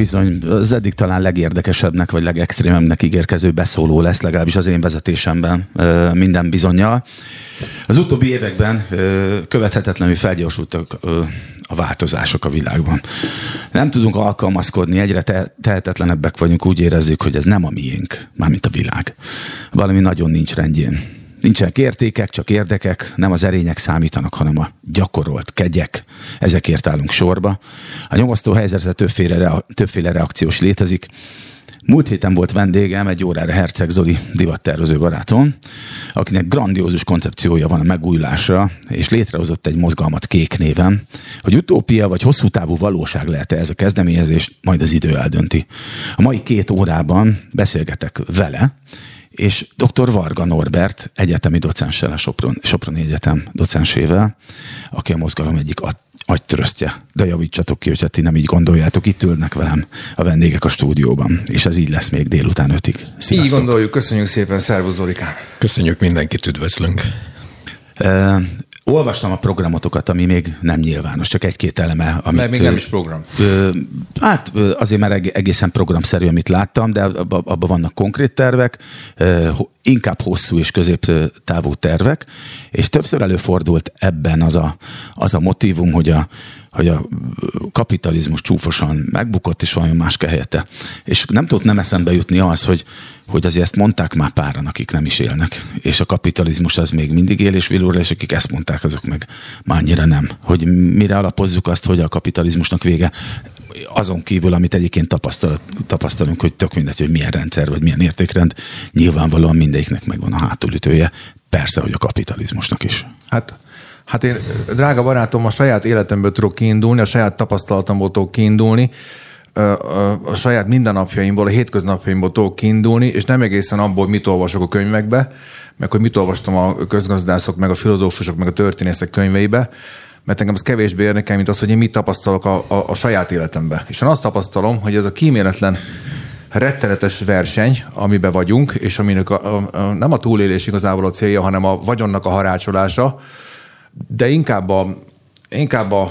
Bizony, az eddig talán legérdekesebbnek vagy legextrémebbnek ígérkező beszóló lesz, legalábbis az én vezetésemben minden bizonyal. Az utóbbi években követhetetlenül felgyorsultak a változások a világban. Nem tudunk alkalmazkodni, egyre te- tehetetlenebbek vagyunk, úgy érezzük, hogy ez nem a miénk, mármint a világ. Valami nagyon nincs rendjén. Nincsenek értékek, csak érdekek, nem az erények számítanak, hanem a gyakorolt kegyek. Ezekért állunk sorba. A nyomasztó helyzetre többféle, rea- többféle reakciós létezik. Múlt héten volt vendégem egy órára Herceg Zoli divattervező barátom, akinek grandiózus koncepciója van a megújulásra, és létrehozott egy mozgalmat Kék néven, hogy utópia vagy hosszú távú valóság lehet-e ez a kezdeményezés, majd az idő eldönti. A mai két órában beszélgetek vele, és dr. Varga Norbert, egyetemi docenssel, a Sopron, Soproni Egyetem docensével, aki a mozgalom egyik agytrösztje. De javítsatok ki, hogyha ti nem így gondoljátok, itt ülnek velem a vendégek a stúdióban, és ez így lesz még délután ötig. Sziasztok. Így gondoljuk, köszönjük szépen, szervusz Zolikám. Köszönjük, mindenkit üdvözlünk. Olvastam a programotokat, ami még nem nyilvános, csak egy-két eleme. Amit, Mert még nem is program. Hát azért már egészen programszerű, amit láttam, de abban abba vannak konkrét tervek, inkább hosszú és középtávú tervek, és többször előfordult ebben az a, az a motivum, hogy a, hogy a kapitalizmus csúfosan megbukott, és valami más kell helyette. És nem tudott nem eszembe jutni az, hogy, hogy azért ezt mondták már páran, akik nem is élnek. És a kapitalizmus az még mindig él és vilóra, és akik ezt mondták, azok meg már annyira nem. Hogy mire alapozzuk azt, hogy a kapitalizmusnak vége, azon kívül, amit egyébként tapasztal, tapasztalunk, hogy tök mindegy, hogy milyen rendszer, vagy milyen értékrend, nyilvánvalóan mindegyiknek megvan a hátulütője. Persze, hogy a kapitalizmusnak is. Hát Hát én, drága barátom, a saját életemből tudok kiindulni, a saját tapasztalatomból tudok kiindulni, a saját mindennapjaimból, a hétköznapjaimból tudok kiindulni, és nem egészen abból, mit olvasok a könyvekbe, meg hogy mit olvastam a közgazdászok, meg a filozófusok, meg a történészek könyveibe, mert engem az kevésbé érdekel, mint az, hogy én mit tapasztalok a, a, a saját életembe. És én azt tapasztalom, hogy ez a kíméletlen rettenetes verseny, amiben vagyunk, és aminek a, a, a, nem a túlélés igazából a célja, hanem a vagyonnak a harácsolása, de inkább a, inkább a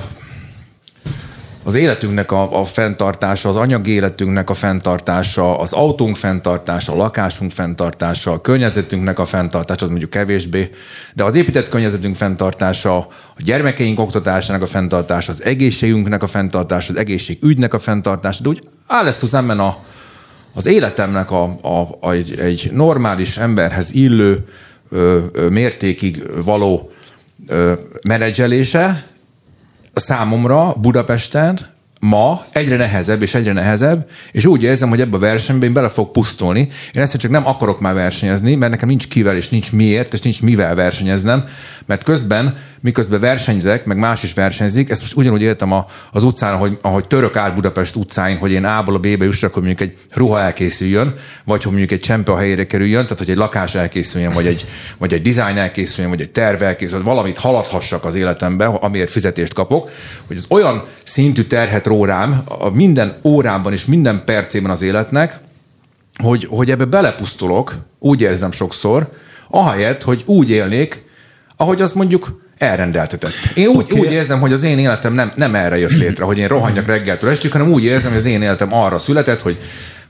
az életünknek a, a fenntartása, az anyagi életünknek a fenntartása, az autónk fenntartása, a lakásunk fenntartása, a környezetünknek a fenntartása, mondjuk kevésbé, de az épített környezetünk fenntartása, a gyermekeink oktatásának a fenntartása, az egészségünknek a fenntartása, az egészségügynek a fenntartása, de úgy áll ezt szemben a, az életemnek a, a, a, egy, egy normális emberhez illő ö, ö, mértékig való menedzselése számomra Budapesten ma egyre nehezebb és egyre nehezebb, és úgy érzem, hogy ebbe a versenybe én bele fogok pusztulni. Én ezt csak nem akarok már versenyezni, mert nekem nincs kivel, és nincs miért, és nincs mivel versenyeznem, mert közben, miközben versenyzek, meg más is versenyzik, ezt most ugyanúgy éltem a, az utcán, ahogy, ahogy török át Budapest utcáin, hogy én A-ból a B-be jussak, hogy mondjuk egy ruha elkészüljön, vagy hogy mondjuk egy csempe a helyére kerüljön, tehát hogy egy lakás elkészüljön, vagy egy, vagy egy design elkészüljön, vagy egy terv elkészüljön, valamit haladhassak az életembe, amiért fizetést kapok, hogy ez olyan szintű terhet ró rám, a minden órámban és minden percében az életnek, hogy, hogy ebbe belepusztulok, úgy érzem sokszor, ahelyett, hogy úgy élnék, ahogy azt mondjuk elrendeltetett. Én úgy, okay. úgy érzem, hogy az én életem nem, nem erre jött létre, hogy én rohanjak reggeltől estig, hanem úgy érzem, hogy az én életem arra született, hogy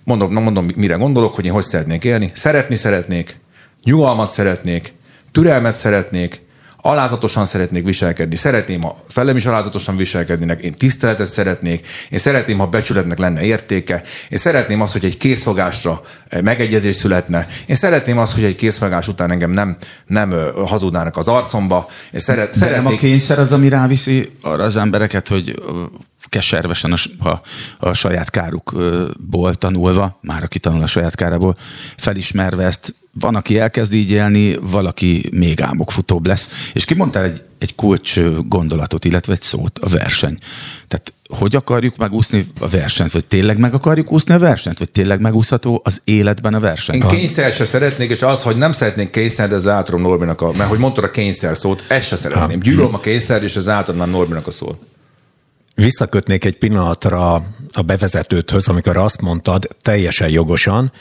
mondom, mondom, mire gondolok, hogy én hogy szeretnék élni. Szeretni szeretnék, nyugalmat szeretnék, türelmet szeretnék, alázatosan szeretnék viselkedni, szeretném, ha felem is alázatosan viselkednének, én tiszteletet szeretnék, én szeretném, ha becsületnek lenne értéke, én szeretném azt, hogy egy készfogásra eh, megegyezés születne, én szeretném azt, hogy egy készfogás után engem nem, nem hazudnának az arcomba. Én szeret, De szeretnék... nem a kényszer az, ami ráviszi arra az embereket, hogy keservesen a, a, a saját kárukból tanulva, már aki tanul a saját kárából, felismerve ezt van, aki elkezd így élni, valaki még álmokfutóbb lesz. És kimondtál egy, egy kulcs gondolatot, illetve egy szót, a verseny. Tehát hogy akarjuk megúszni a versenyt, vagy tényleg meg akarjuk úszni a versenyt, vagy tényleg megúszható az életben a verseny? Én kényszer se szeretnék, és az, hogy nem szeretnék kényszer, de ez átadom Norbinak a, mert hogy mondtad a kényszer szót, ezt se szeretném. Gyűlöm a kényszer, és ez átadnám Norbinak a szót. Visszakötnék egy pillanatra a bevezetőthöz, amikor azt mondtad teljesen jogosan,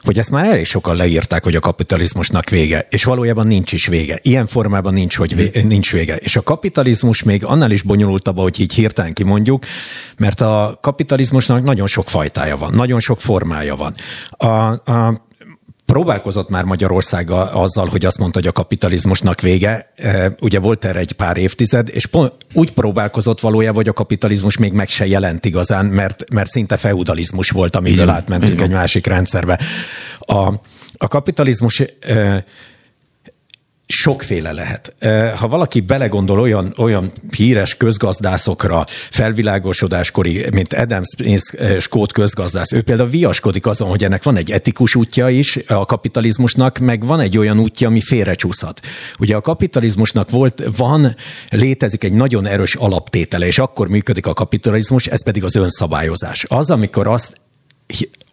hogy ezt már elég sokan leírták, hogy a kapitalizmusnak vége, és valójában nincs is vége. Ilyen formában nincs, hogy vége, nincs vége. És a kapitalizmus még annál is bonyolultabb, hogy így hirtelen kimondjuk, mert a kapitalizmusnak nagyon sok fajtája van, nagyon sok formája van. A, a próbálkozott már Magyarország azzal, hogy azt mondta, hogy a kapitalizmusnak vége. E, ugye volt erre egy pár évtized, és úgy próbálkozott valójában, hogy a kapitalizmus még meg se jelent igazán, mert, mert szinte feudalizmus volt, amiből átmentünk Igen. egy másik rendszerbe. A, a kapitalizmus e, sokféle lehet. Ha valaki belegondol olyan, olyan híres közgazdászokra, felvilágosodáskori, mint Adam Smith, skót közgazdász, ő például viaskodik azon, hogy ennek van egy etikus útja is a kapitalizmusnak, meg van egy olyan útja, ami félrecsúszhat. Ugye a kapitalizmusnak volt, van, létezik egy nagyon erős alaptétele, és akkor működik a kapitalizmus, ez pedig az önszabályozás. Az, amikor azt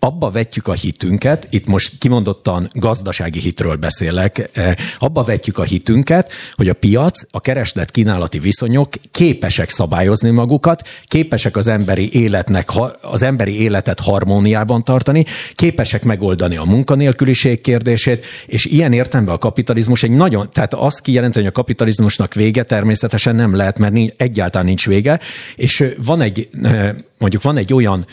abba vetjük a hitünket, itt most kimondottan gazdasági hitről beszélek, eh, abba vetjük a hitünket, hogy a piac, a kereslet kínálati viszonyok képesek szabályozni magukat, képesek az emberi életnek, az emberi életet harmóniában tartani, képesek megoldani a munkanélküliség kérdését, és ilyen értelemben a kapitalizmus egy nagyon, tehát azt kijelenteni, hogy a kapitalizmusnak vége természetesen nem lehet, mert egyáltalán nincs vége, és van egy, mondjuk van egy olyan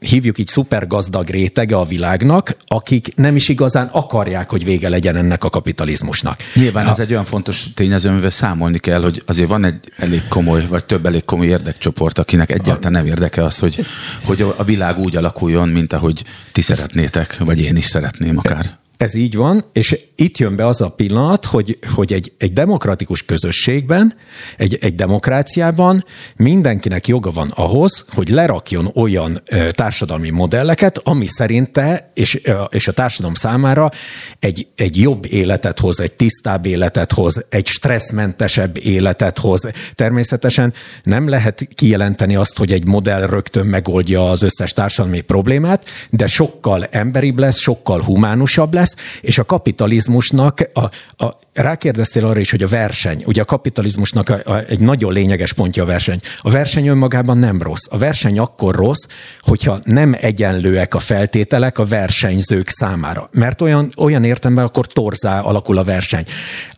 hívjuk így szupergazdag rétege a világnak, akik nem is igazán akarják, hogy vége legyen ennek a kapitalizmusnak. Nyilván ez egy olyan fontos tényező, amivel számolni kell, hogy azért van egy elég komoly, vagy több elég komoly érdekcsoport, akinek egyáltalán nem érdeke az, hogy, hogy a világ úgy alakuljon, mint ahogy ti szeretnétek, vagy én is szeretném akár. Ez így van, és itt jön be az a pillanat, hogy, hogy egy, egy demokratikus közösségben, egy, egy demokráciában mindenkinek joga van ahhoz, hogy lerakjon olyan társadalmi modelleket, ami szerinte és, és a társadalom számára egy, egy jobb életet hoz, egy tisztább életet hoz, egy stresszmentesebb életet hoz. Természetesen nem lehet kijelenteni azt, hogy egy modell rögtön megoldja az összes társadalmi problémát, de sokkal emberibb lesz, sokkal humánusabb lesz, lesz, és a kapitalizmusnak, a, a, rákérdeztél arra is, hogy a verseny, ugye a kapitalizmusnak a, a, egy nagyon lényeges pontja a verseny. A verseny önmagában nem rossz. A verseny akkor rossz, hogyha nem egyenlőek a feltételek a versenyzők számára. Mert olyan, olyan értemben akkor torzá alakul a verseny.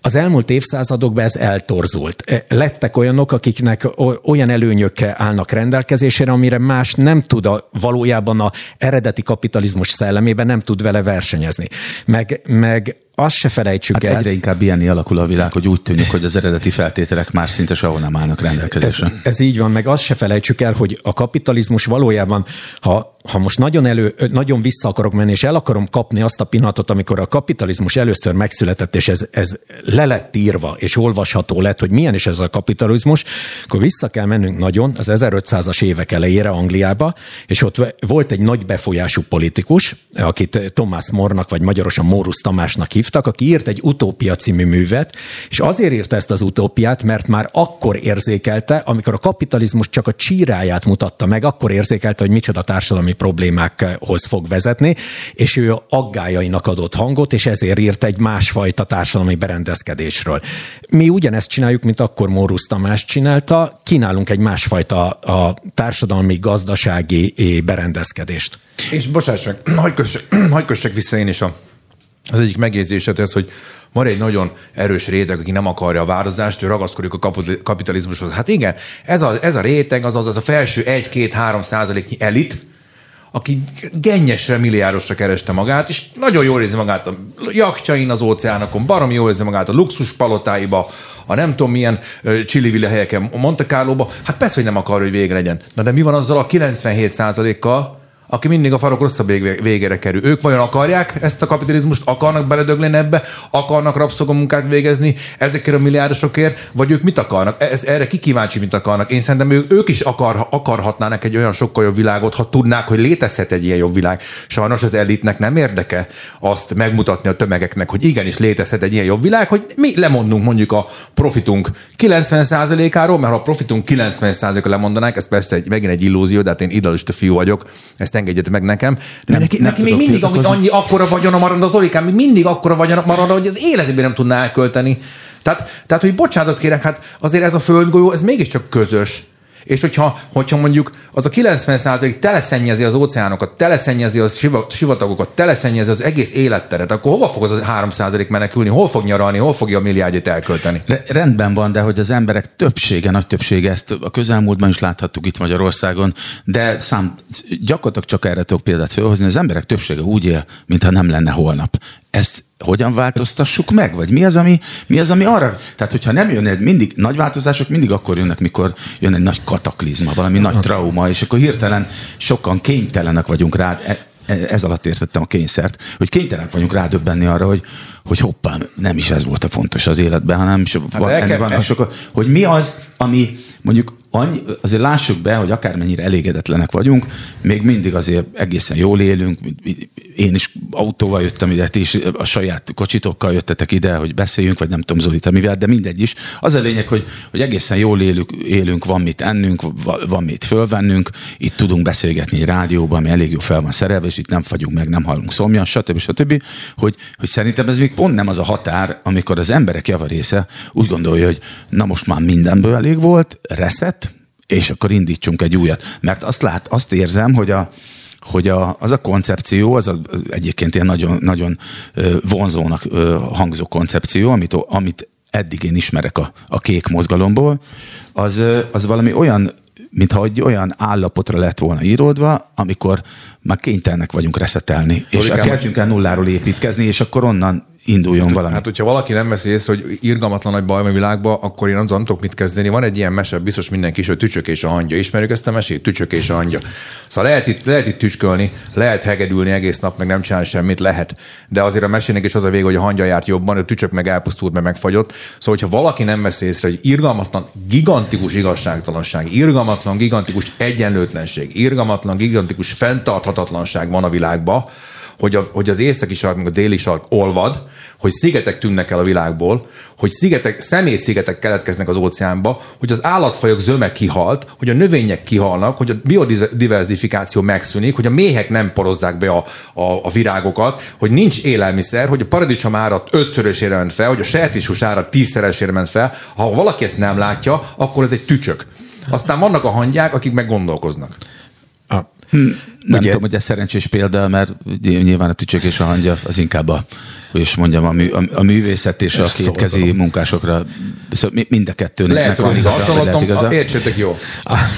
Az elmúlt évszázadokban ez eltorzult. E, lettek olyanok, akiknek olyan előnyök állnak rendelkezésére, amire más nem tud a, valójában a eredeti kapitalizmus szellemében nem tud vele versenyezni meg, meg azt se felejtsük hát el. Egyre inkább ilyenni alakul a világ, hogy úgy tűnik, hogy az eredeti feltételek már szinte sehol nem állnak rendelkezésre. Ez, ez így van, meg azt se felejtsük el, hogy a kapitalizmus valójában, ha, ha most nagyon, elő, nagyon vissza akarok menni, és el akarom kapni azt a pillanatot, amikor a kapitalizmus először megszületett, és ez, ez le lett írva, és olvasható lett, hogy milyen is ez a kapitalizmus, akkor vissza kell mennünk nagyon az 1500-as évek elejére Angliába, és ott volt egy nagy befolyású politikus, akit Thomas Mornak, vagy magyarosan Mórus Tamásnak hívtak, aki írt egy utópia című művet, és azért írta ezt az utópiát, mert már akkor érzékelte, amikor a kapitalizmus csak a csíráját mutatta meg, akkor érzékelte, hogy micsoda társadalmi problémákhoz fog vezetni, és ő aggájainak adott hangot, és ezért írt egy másfajta társadalmi berendezkedésről. Mi ugyanezt csináljuk, mint akkor Mórusz Tamás csinálta, kínálunk egy másfajta a társadalmi, gazdasági berendezkedést. És bocsáss meg, hagyd kössek, hagy kössek vissza én is a az egyik megjegyzésed ez, hogy van egy nagyon erős réteg, aki nem akarja a vározást, ő ragaszkodik a kapitalizmushoz. Hát igen, ez a, ez a réteg, az, az, az a felső 1-2-3 százaléknyi elit, aki gennyesre, milliárdosra kereste magát, és nagyon jól érzi magát a jachtjain az óceánokon, baromi jól érzi magát a luxus palotáiba, a nem tudom milyen csilliville helyeken, Monte Carlo-ba. Hát persze, hogy nem akar, hogy vége legyen. Na de mi van azzal a 97 kal aki mindig a farok rosszabb végére kerül. Ők vajon akarják ezt a kapitalizmust, akarnak beledögleni ebbe, akarnak rabszolgamunkát végezni ezekért a milliárdosokért, vagy ők mit akarnak? Ez, erre ki kíváncsi, mit akarnak? Én szerintem ők, ők is akar, akarhatnának egy olyan sokkal jobb világot, ha tudnák, hogy létezhet egy ilyen jobb világ. Sajnos az elitnek nem érdeke azt megmutatni a tömegeknek, hogy igenis létezhet egy ilyen jobb világ, hogy mi lemondunk mondjuk a profitunk 90%-áról, mert ha a profitunk 90%-a lemondanák, ez persze egy, megint egy illúzió, de hát én idealista fiú vagyok, ezt engedjetek meg nekem. De nem, neki, nem neki még mindig annyi akkora vagyona marad az Olikán, még mindig akkora vagyona marad, hogy az életében nem tudná elkölteni. Tehát, tehát, hogy bocsánatot kérek, hát azért ez a földgolyó, ez mégiscsak közös. És hogyha, hogyha mondjuk az a 90% teleszennyezi az óceánokat, teleszennyezi az sivatagokat, teleszennyezi az egész életteret, akkor hova fog az a 3% menekülni, hol fog nyaralni, hol fogja a milliárdjét elkölteni? Rendben van, de hogy az emberek többsége, nagy többsége, ezt a közelmúltban is láthattuk itt Magyarországon, de szám, gyakorlatilag csak erre tudok példát felhozni, az emberek többsége úgy él, mintha nem lenne holnap. Ezt hogyan változtassuk meg? Vagy mi az, ami, mi az, ami arra... Tehát, hogyha nem jön egy mindig, nagy változások mindig akkor jönnek, mikor jön egy nagy kataklizma, valami nagy trauma, és akkor hirtelen sokan kénytelenek vagyunk rá, e, e, ez alatt értettem a kényszert, hogy kénytelenek vagyunk rádöbbenni arra, hogy, hogy hoppá, nem is ez volt a fontos az életben, hanem so, hát van, kell, van, sokkal, hogy mi az, ami mondjuk annyi, azért lássuk be, hogy akármennyire elégedetlenek vagyunk, még mindig azért egészen jól élünk. Én is autóval jöttem ide, ti is a saját kocsitokkal jöttetek ide, hogy beszéljünk, vagy nem tudom Zoli, mivel, de mindegy is. Az a lényeg, hogy, hogy egészen jól élünk, élünk, van mit ennünk, van mit fölvennünk, itt tudunk beszélgetni rádióban, ami elég jó fel van szerelve, és itt nem fagyunk meg, nem hallunk szomjan, stb. stb. Hogy, hogy szerintem ez még pont nem az a határ, amikor az emberek javarésze úgy gondolja, hogy na most már mindenből elég volt, reset, és akkor indítsunk egy újat. Mert azt lát, azt érzem, hogy a, hogy a, az a koncepció, az, a, az egyébként ilyen nagyon, nagyon vonzónak hangzó koncepció, amit, amit eddig én ismerek a, a kék mozgalomból, az, az valami olyan, mintha egy olyan állapotra lett volna íródva, amikor már kénytelenek vagyunk reszetelni, és kezdjünk el nulláról építkezni, és akkor onnan induljon hát, valami. Hát, hogyha valaki nem veszi észre, hogy irgalmatlan nagy baj a világban, akkor én nem tudok mit kezdeni. Van egy ilyen mese, biztos mindenki is, hogy Tücsök és a hangya. Ismerjük ezt a mesét? Tücsök és a hangya. Szóval lehet itt, lehet itt tücskölni, lehet hegedülni egész nap, meg nem csinálni semmit, lehet. De azért a mesének is az a vége, hogy a hangya járt jobban, a tücsök meg elpusztult, meg megfagyott. Szóval, hogyha valaki nem veszi észre, hogy irgalmatlan, gigantikus igazságtalanság, irgalmatlan, gigantikus egyenlőtlenség, irgalmatlan, gigantikus fenntarthatatlanság van a világban, hogy, a, hogy az északi sark, meg a déli sark olvad, hogy szigetek tűnnek el a világból, hogy szigetek, szigetek keletkeznek az óceánba, hogy az állatfajok zöme kihalt, hogy a növények kihalnak, hogy a biodiverzifikáció megszűnik, hogy a méhek nem porozzák be a, a, a virágokat, hogy nincs élelmiszer, hogy a paradicsom ára ötszörösére ment fel, hogy a sertéshús ára tízszeresére ment fel. Ha valaki ezt nem látja, akkor ez egy tücsök. Aztán vannak a hangyák, akik meg gondolkoznak. Hm, nem Ugye? tudom, hogy ez szerencsés példa, mert nyilván a tücsök és a hangya az inkább a, hogy is mondjam, a, mű, a, a művészet és a kétkezi munkásokra, szóval mind a kettőnek lehet, van igaza, értsétek jó.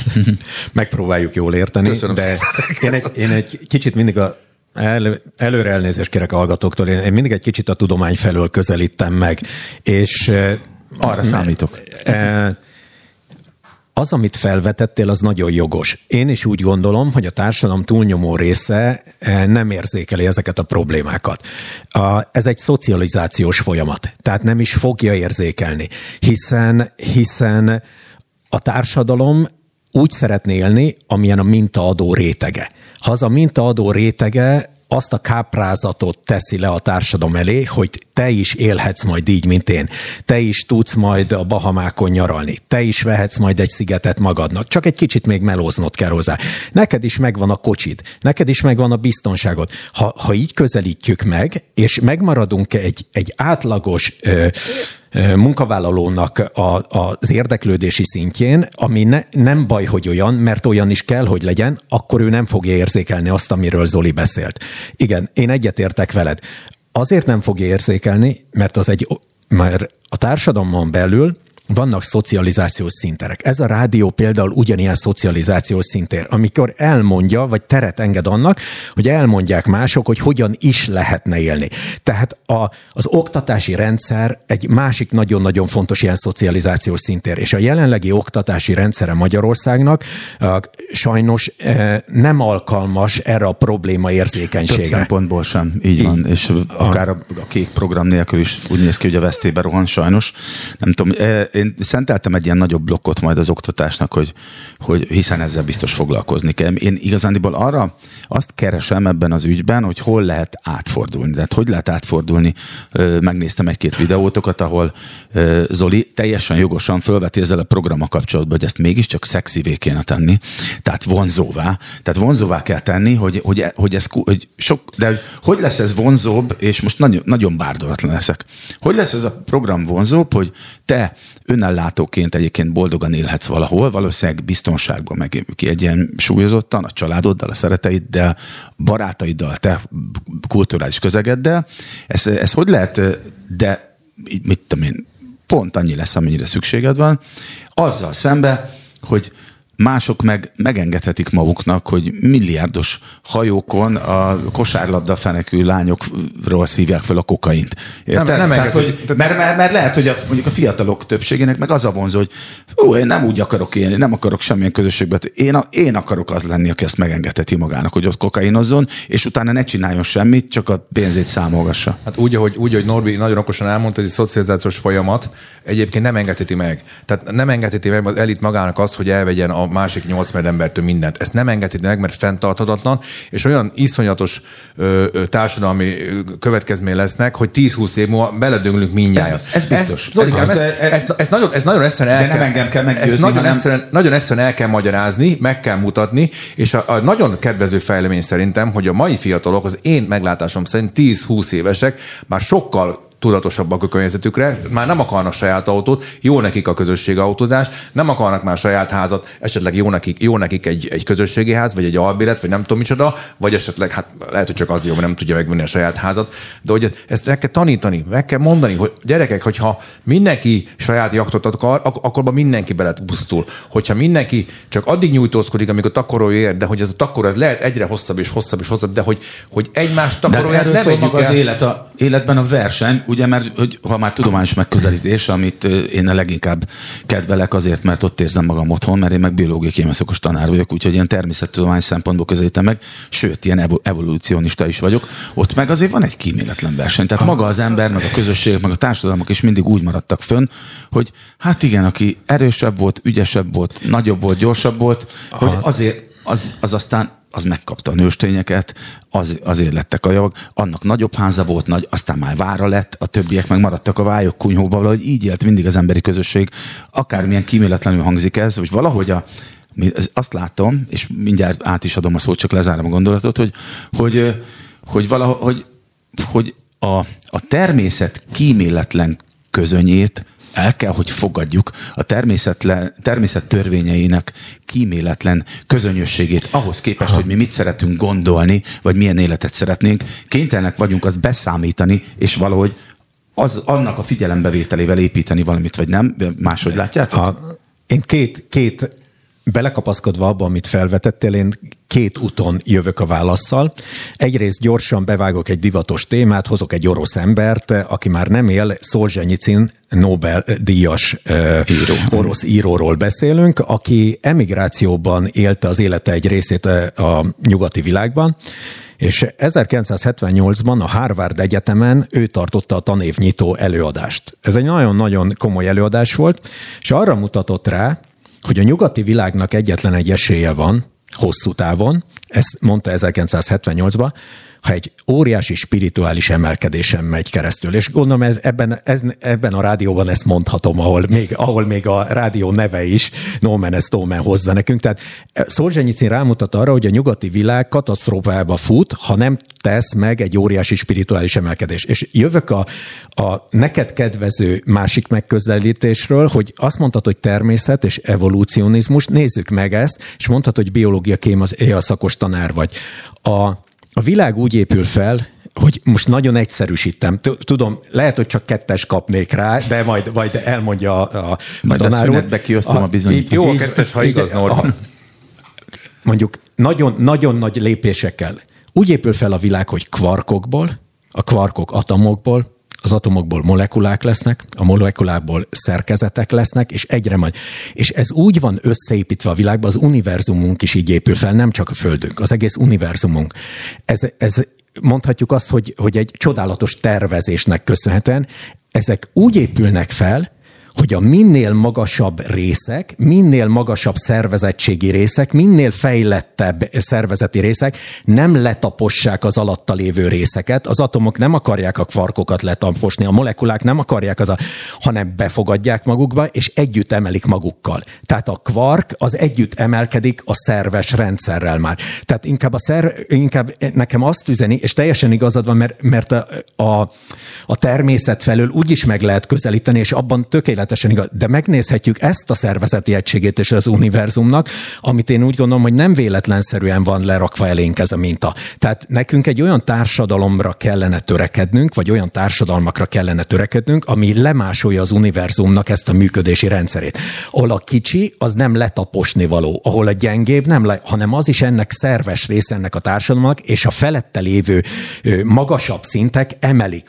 Megpróbáljuk jól érteni, Köszönöm de én egy, én egy kicsit mindig a el, előre elnézést kérek a hallgatóktól, én, én mindig egy kicsit a tudomány felől közelítem meg, és arra számítok. E, az, amit felvetettél, az nagyon jogos. Én is úgy gondolom, hogy a társadalom túlnyomó része eh, nem érzékeli ezeket a problémákat. Ez egy szocializációs folyamat, tehát nem is fogja érzékelni, hiszen, hiszen a társadalom úgy szeretné élni, amilyen a mintaadó rétege. Ha az a mintaadó rétege azt a káprázatot teszi le a társadalom elé, hogy te is élhetsz majd így, mint én. Te is tudsz majd a Bahamákon nyaralni. Te is vehetsz majd egy szigetet magadnak. Csak egy kicsit még melóznod kell hozzá. Neked is megvan a kocsid. Neked is megvan a biztonságod. Ha, ha így közelítjük meg, és megmaradunk egy, egy átlagos ö, munkavállalónak a, az érdeklődési szintjén, ami ne, nem baj, hogy olyan, mert olyan is kell, hogy legyen, akkor ő nem fogja érzékelni azt, amiről Zoli beszélt. Igen, én egyetértek veled. Azért nem fogja érzékelni, mert az egy, mert a társadalomon belül vannak szocializációs szinterek. Ez a rádió például ugyanilyen szocializációs szintér, amikor elmondja, vagy teret enged annak, hogy elmondják mások, hogy hogyan is lehetne élni. Tehát a, az oktatási rendszer egy másik nagyon-nagyon fontos ilyen szocializációs szintér, és a jelenlegi oktatási rendszere Magyarországnak sajnos e, nem alkalmas erre a probléma érzékenységre. Több szempontból sem, így, így van, és akár a, a kék program nélkül is úgy néz ki, hogy a vesztébe rohan sajnos. Nem tudom, e, én szenteltem egy ilyen nagyobb blokkot majd az oktatásnak, hogy, hogy hiszen ezzel biztos foglalkozni kell. Én igazándiból arra azt keresem ebben az ügyben, hogy hol lehet átfordulni. Tehát hogy lehet átfordulni? Megnéztem egy-két videótokat, ahol Zoli teljesen jogosan fölveti ezzel a programmal kapcsolatban, hogy ezt mégiscsak szexivé kéne tenni. Tehát vonzóvá. Tehát vonzóvá kell tenni, hogy, hogy, hogy ez hogy sok, de hogy lesz ez vonzóbb, és most nagyon, nagyon bárdolatlan leszek. Hogy lesz ez a program vonzóbb, hogy te önellátóként egyébként boldogan élhetsz valahol, valószínűleg biztonságban meg ki egy ilyen súlyozottan, a családoddal, a szereteiddel, barátaiddal, te kulturális közegeddel. Ez, ez hogy lehet, de mit tudom én, pont annyi lesz, amennyire szükséged van, azzal szembe, hogy Mások meg megengedhetik maguknak, hogy milliárdos hajókon a kosárlabda fenekű lányokról szívják fel a kokaint. Érted? Nem, nem Tehát, hogy, mert, mert, mert, lehet, hogy a, mondjuk a fiatalok többségének meg az a vonzó, hogy ó, én nem úgy akarok élni, nem akarok semmilyen közösségbe. Én, a, én akarok az lenni, aki ezt megengedheti magának, hogy ott kokainozzon, és utána ne csináljon semmit, csak a pénzét számolgassa. Hát úgy, ahogy, úgy, ahogy Norbi nagyon okosan elmondta, ez egy szocializációs folyamat egyébként nem engedheti meg. Tehát nem engedheti meg az elit magának azt, hogy elvegyen a másik nyolc embertől mindent. Ezt nem engedheti meg, mert fenntarthatatlan, és olyan iszonyatos ö, ö, társadalmi következmény lesznek, hogy 10-20 év múlva beledöglünk mindjárt. Ez, ez biztos. Ez, Zolikám, ez, ez, ez, ez, nagyon, ez nagyon egyszerűen el kell, nem kell meggyőzni, ezt nagyon, hanem... egyszerűen, nagyon egyszerűen el kell magyarázni, meg kell mutatni, és a, a nagyon kedvező fejlemény szerintem, hogy a mai fiatalok, az én meglátásom szerint 10-20 évesek már sokkal tudatosabbak a környezetükre, már nem akarnak saját autót, jó nekik a közösségi autózás, nem akarnak már saját házat, esetleg jó nekik, jó nekik egy, egy közösségi ház, vagy egy albélet, vagy nem tudom micsoda, vagy esetleg, hát lehet, hogy csak az jó, mert nem tudja megvenni a saját házat, de hogy ezt meg kell tanítani, meg kell mondani, hogy gyerekek, hogyha mindenki saját jachtot akar, ak- akkor mindenki bele pusztul. Hogyha mindenki csak addig nyújtózkodik, amikor takarolja ér, de hogy ez a takaró ez lehet egyre hosszabb és hosszabb és hosszabb, de hogy, hogy egymást takaróját nem vegyük az élet a, életben a verseny, ugye, mert hogy, ha már tudományos megközelítés, amit én a leginkább kedvelek azért, mert ott érzem magam otthon, mert én meg biológiai kémeszokos tanár vagyok, úgyhogy ilyen természettudományos szempontból közelítem meg, sőt, ilyen evolúcionista is vagyok. Ott meg azért van egy kíméletlen verseny. Tehát maga az ember, meg a közösség, meg a társadalmak is mindig úgy maradtak fönn, hogy hát igen, aki erősebb volt, ügyesebb volt, nagyobb volt, gyorsabb volt, hogy azért az, az aztán az megkapta a nőstényeket, az, azért lettek a javak, annak nagyobb háza volt, nagy, aztán már vára lett, a többiek meg maradtak a vályok kunyhóba, valahogy így élt mindig az emberi közösség. Akármilyen kíméletlenül hangzik ez, hogy valahogy a, azt látom, és mindjárt át is adom a szót, csak lezárom a gondolatot, hogy, hogy, hogy valahogy hogy a, a természet kíméletlen közönyét el kell, hogy fogadjuk a természet törvényeinek kíméletlen közönösségét ahhoz képest, Aha. hogy mi mit szeretünk gondolni, vagy milyen életet szeretnénk. Kénytelenek vagyunk azt beszámítani, és valahogy az, annak a figyelembevételével építeni valamit, vagy nem? Máshogy látjátok? A, én két, két belekapaszkodva abba, amit felvetettél, én két úton jövök a válaszsal. Egyrészt gyorsan bevágok egy divatos témát, hozok egy orosz embert, aki már nem él, Szolzsenyicin Nobel-díjas Író. orosz íróról beszélünk, aki emigrációban élte az élete egy részét a nyugati világban, és 1978-ban a Harvard Egyetemen ő tartotta a tanévnyitó előadást. Ez egy nagyon-nagyon komoly előadás volt, és arra mutatott rá, hogy a nyugati világnak egyetlen egy esélye van, hosszú távon, ezt mondta 1978-ban, ha egy óriási spirituális emelkedésen megy keresztül. És gondolom ez, ebben, ez, ebben a rádióban ezt mondhatom, ahol még, ahol még a rádió neve is No Man ez no man hozza nekünk. Tehát Szolzsenyicin rámutat arra, hogy a nyugati világ katasztrófába fut, ha nem tesz meg egy óriási spirituális emelkedés. És jövök a, a neked kedvező másik megközelítésről, hogy azt mondtad, hogy természet és evolúcionizmus, nézzük meg ezt, és mondtad, hogy biológia kém az a szakos tanár vagy. A, a világ úgy épül fel, hogy most nagyon egyszerűsítem. Tudom, lehet, hogy csak kettes kapnék rá, de majd, majd elmondja a, a majd tanár a szünetbe kiosztom a, a bizonyítékot. Jó, a kettes, ha igaz, Norman. Mondjuk nagyon, nagyon nagy lépésekkel. Úgy épül fel a világ, hogy kvarkokból, a kvarkok atomokból, az atomokból molekulák lesznek, a molekulákból szerkezetek lesznek, és egyre majd. És ez úgy van összeépítve a világban, az univerzumunk is így épül fel, nem csak a Földünk, az egész univerzumunk. Ez, ez mondhatjuk azt, hogy, hogy egy csodálatos tervezésnek köszönhetően ezek úgy épülnek fel, hogy a minél magasabb részek, minél magasabb szervezettségi részek, minél fejlettebb szervezeti részek nem letapossák az alatta lévő részeket. Az atomok nem akarják a kvarkokat letaposni, a molekulák nem akarják az a, hanem befogadják magukba, és együtt emelik magukkal. Tehát a kvark az együtt emelkedik a szerves rendszerrel már. Tehát inkább, a szer, inkább nekem azt üzeni, és teljesen igazad van, mert, mert a, a, a természet felől úgy is meg lehet közelíteni, és abban tökéletes tökéletesen igaz, de megnézhetjük ezt a szervezeti egységét és az univerzumnak, amit én úgy gondolom, hogy nem véletlenszerűen van lerakva elénk ez a minta. Tehát nekünk egy olyan társadalomra kellene törekednünk, vagy olyan társadalmakra kellene törekednünk, ami lemásolja az univerzumnak ezt a működési rendszerét. Ahol a kicsi, az nem letaposni való, ahol a gyengébb nem le, hanem az is ennek szerves része ennek a társadalomnak, és a felette lévő magasabb szintek emelik,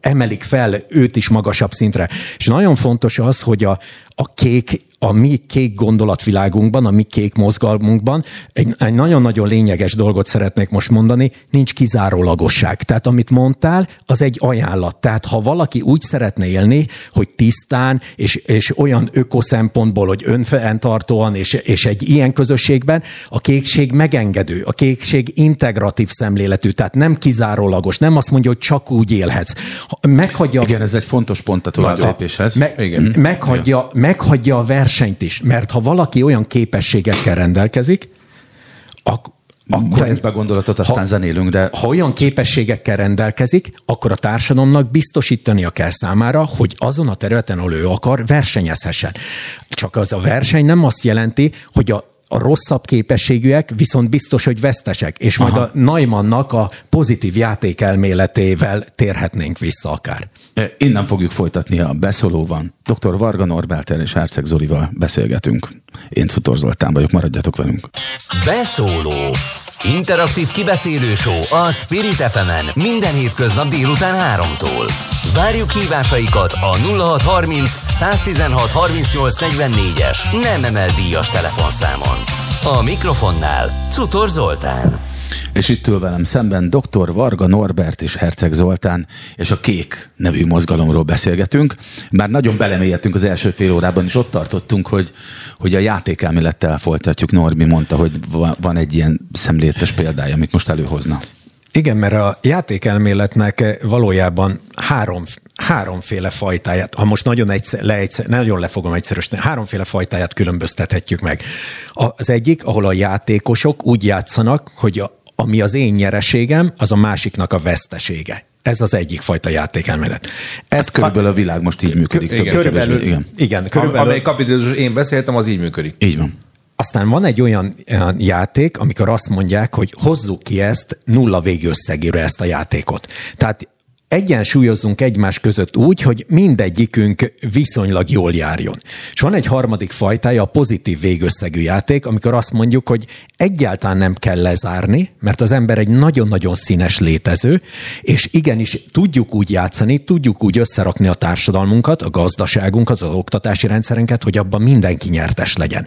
emelik fel őt is magasabb szintre. És nagyon fontos az, hogy a, a kék a mi kék gondolatvilágunkban, a mi kék mozgalmunkban egy, egy nagyon-nagyon lényeges dolgot szeretnék most mondani, nincs kizárólagosság. Tehát amit mondtál, az egy ajánlat. Tehát ha valaki úgy szeretne élni, hogy tisztán és, és olyan ökoszempontból, hogy önfenntartóan és, és egy ilyen közösségben, a kékség megengedő, a kékség integratív szemléletű, tehát nem kizárólagos, nem azt mondja, hogy csak úgy élhetsz. Meghagyja, Igen, ez egy fontos pont a továbblépéshez. Me, Igen. Meghagyja, meghagyja a versenyt is, mert ha valaki olyan képességekkel rendelkezik, ak- akkor Fejezd be gondolatot, aztán ha, zenélünk, de... Ha olyan képességekkel rendelkezik, akkor a társadalomnak biztosítania kell számára, hogy azon a területen, ahol ő akar, versenyezhessen. Csak az a verseny nem azt jelenti, hogy a a rosszabb képességűek viszont biztos, hogy vesztesek, és majd Aha. a Naimannnak a pozitív játékelméletével térhetnénk vissza akár. E, innen fogjuk folytatni a beszólóban. Dr. Varga Norbertel és Herceg Zolival beszélgetünk. Én Szutor Zoltán vagyok, maradjatok velünk. Beszóló Interaktív kibeszélő show a Spirit fm minden hétköznap délután 3-tól. Várjuk hívásaikat a 0630 116 38 44-es nem emel díjas telefonszámon. A mikrofonnál Cutor Zoltán. És itt ül velem szemben dr. Varga Norbert és Herceg Zoltán, és a Kék nevű mozgalomról beszélgetünk. Bár nagyon belemélyedtünk az első fél órában, és ott tartottunk, hogy, hogy a játékelmélettel folytatjuk. Norbi mondta, hogy van egy ilyen szemléletes példája, amit most előhozna. Igen, mert a játékelméletnek valójában három, háromféle fajtáját, ha most nagyon, egyszer, leegyszer, nagyon le fogom egyszerűsíteni, háromféle fajtáját különböztethetjük meg. Az egyik, ahol a játékosok úgy játszanak, hogy a, ami az én nyereségem, az a másiknak a vesztesége. Ez az egyik fajta játékelmélet. Ez hát körülbelül a világ most így működik. Igen, körülbelül, igen. igen körülbelül, Amely kapitalizmus én beszéltem, az így működik. Így van. Aztán van egy olyan, olyan játék, amikor azt mondják, hogy hozzuk ki ezt nulla végösszegére ezt a játékot. Tehát egyensúlyozzunk egymás között úgy, hogy mindegyikünk viszonylag jól járjon. És van egy harmadik fajtája, a pozitív végösszegű játék, amikor azt mondjuk, hogy egyáltalán nem kell lezárni, mert az ember egy nagyon-nagyon színes létező, és igenis tudjuk úgy játszani, tudjuk úgy összerakni a társadalmunkat, a gazdaságunkat, az oktatási rendszerünket, hogy abban mindenki nyertes legyen.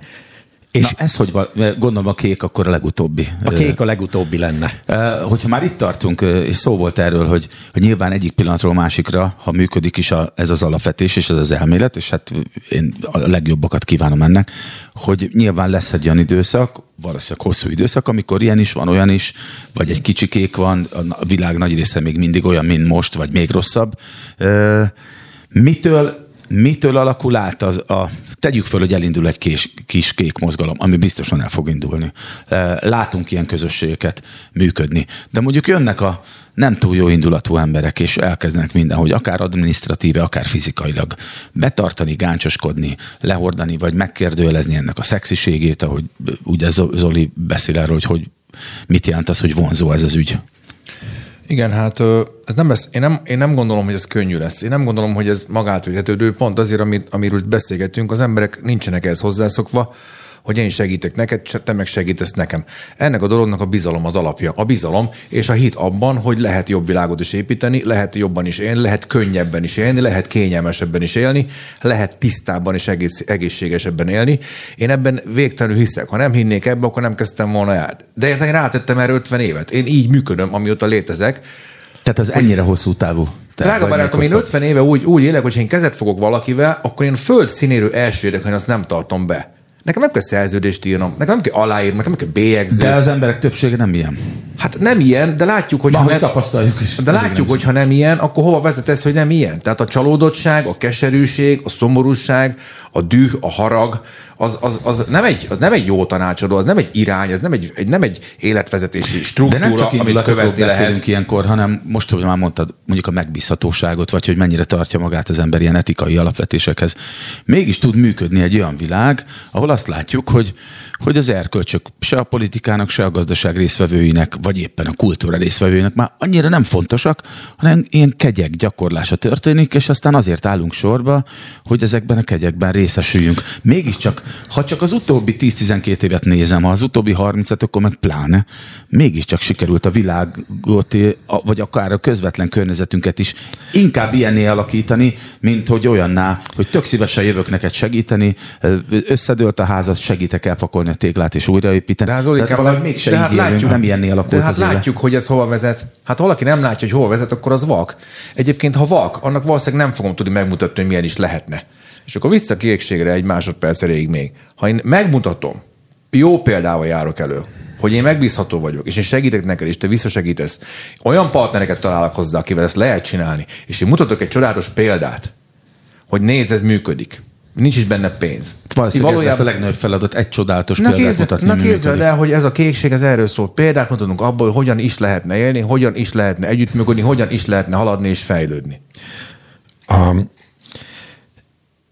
És Na ez hogy van? Gondolom a kék akkor a legutóbbi. A kék a legutóbbi lenne. Hogyha már itt tartunk, és szó volt erről, hogy, hogy nyilván egyik pillanatról másikra, ha működik is a, ez az alapvetés és ez az elmélet, és hát én a legjobbakat kívánom ennek, hogy nyilván lesz egy olyan időszak, valószínűleg hosszú időszak, amikor ilyen is van, olyan is, vagy egy kicsi kék van, a világ nagy része még mindig olyan, mint most, vagy még rosszabb. Mitől mitől alakul át az a, tegyük föl, hogy elindul egy kis, kis kék mozgalom, ami biztosan el fog indulni. Látunk ilyen közösségeket működni. De mondjuk jönnek a nem túl jó indulatú emberek, és elkezdenek mindenhogy, akár administratíve, akár fizikailag betartani, gáncoskodni, lehordani, vagy megkérdőjelezni ennek a szexiségét, ahogy ugye Zoli beszél erről, hogy, hogy mit jelent az, hogy vonzó ez az ügy. Igen, hát ez nem lesz, én, nem, én nem gondolom, hogy ez könnyű lesz. Én nem gondolom, hogy ez magától érhetődő, pont azért, amit, amiről beszélgetünk, az emberek nincsenek ehhez hozzászokva, hogy én segítek neked, te meg segítesz nekem. Ennek a dolognak a bizalom az alapja. A bizalom és a hit abban, hogy lehet jobb világot is építeni, lehet jobban is élni, lehet könnyebben is élni, lehet kényelmesebben is élni, lehet tisztábban és egész, egészségesebben élni. Én ebben végtelenül hiszek. Ha nem hinnék ebbe, akkor nem kezdtem volna el. De én rátettem erre 50 évet. Én így működöm, amióta létezek. Tehát az ennyire hosszú távú. Drága barátom, én 50 éve úgy, úgy élek, hogy ha én kezet fogok valakivel, akkor én föld színérő első hogy azt nem tartom be. Nekem nem kell szerződést írnom, nekem nem kell aláírnom, nekem nem kell bélyegző. De az emberek többsége nem ilyen. Hát nem ilyen, de látjuk, hogy ha nem, tapasztaljuk is. de látjuk, hogy ha nem ilyen, akkor hova vezet ez, hogy nem ilyen? Tehát a csalódottság, a keserűség, a szomorúság, a düh, a harag, az, az, az, nem egy, az nem egy jó tanácsadó, az nem egy irány, ez nem egy, egy, nem egy életvezetési De struktúra, nem csak amit követni lehet. ilyenkor, hanem most, hogy már mondtad, mondjuk a megbízhatóságot, vagy hogy mennyire tartja magát az ember ilyen etikai alapvetésekhez. Mégis tud működni egy olyan világ, ahol azt látjuk, hogy, hogy az erkölcsök se a politikának, se a gazdaság résztvevőinek, vagy éppen a kultúra résztvevőinek már annyira nem fontosak, hanem ilyen kegyek gyakorlása történik, és aztán azért állunk sorba, hogy ezekben a kegyekben részesüljünk. Mégiscsak, ha csak az utóbbi 10-12 évet nézem, ha az utóbbi 30-et, akkor meg pláne, mégiscsak sikerült a világot, vagy akár a közvetlen környezetünket is inkább ilyenné alakítani, mint hogy olyanná, hogy tök szívesen jövök neked segíteni, összedőlt a házat, segítek elpakolni a téglát és újraépíteni. De hát Zolikám, valahogy mégse de hát látjuk, nem ilyenné alakult de hát az látjuk, hogy ez hova vezet. Hát ha valaki nem látja, hogy hova vezet, akkor az vak. Egyébként, ha vak, annak valószínűleg nem fogom tudni megmutatni, hogy milyen is lehetne. És akkor vissza kiégségre egy másodperc erejéig még. Ha én megmutatom, jó példával járok elő, hogy én megbízható vagyok, és én segítek neked, és te visszasegítesz, olyan partnereket találok hozzá, akivel ezt lehet csinálni, és én mutatok egy csodálatos példát, hogy nézd, ez működik. Nincs is benne pénz. Valószínűleg Valójában- ez a legnagyobb feladat, egy csodálatos Na, példát képzel, na képzeld el, hogy ez a kékség ez erről szól. Példát mutatunk abból, hogy hogyan is lehetne élni, hogyan is lehetne együttműködni, hogyan is lehetne haladni és fejlődni. A,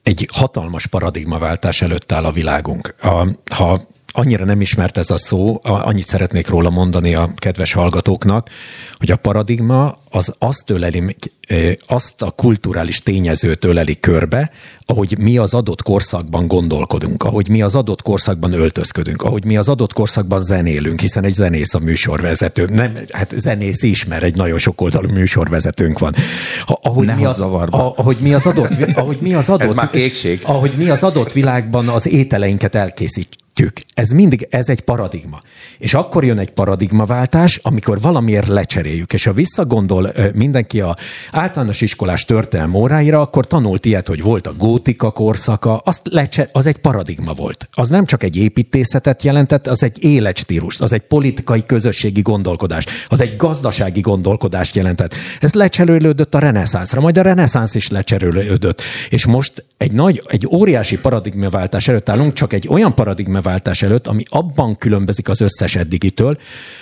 egy hatalmas paradigmaváltás előtt áll a világunk. A, ha annyira nem ismert ez a szó, annyit szeretnék róla mondani a kedves hallgatóknak, hogy a paradigma az azt öleli, ö, azt a kulturális tényezőt öleli körbe, ahogy mi az adott korszakban gondolkodunk, ahogy mi az adott korszakban öltözködünk, ahogy mi az adott korszakban zenélünk, hiszen egy zenész a műsorvezető. Nem, hát zenész is, mert egy nagyon sok oldalú műsorvezetőnk van. Ha, ahogy, Ne mi az, zavarba. a, ahogy mi az adott, ahogy mi az adott, már kékség. ahogy mi az adott világban az ételeinket elkészítjük. Ez mindig, ez egy paradigma. És akkor jön egy paradigmaváltás, amikor valamiért lecseréljük. És ha visszagondol mindenki a általános iskolás történelm óráira, akkor tanult ilyet, hogy volt a gótika korszaka, azt lecser, az egy paradigma volt. Az nem csak egy építészetet jelentett, az egy életstílust, az egy politikai közösségi gondolkodás, az egy gazdasági gondolkodást jelentett. Ez lecserélődött a reneszánszra, majd a reneszánsz is lecserélődött. És most egy nagy, egy óriási paradigmaváltás előtt állunk, csak egy olyan paradigmaváltás előtt, ami abban különbözik az összes eddigitől,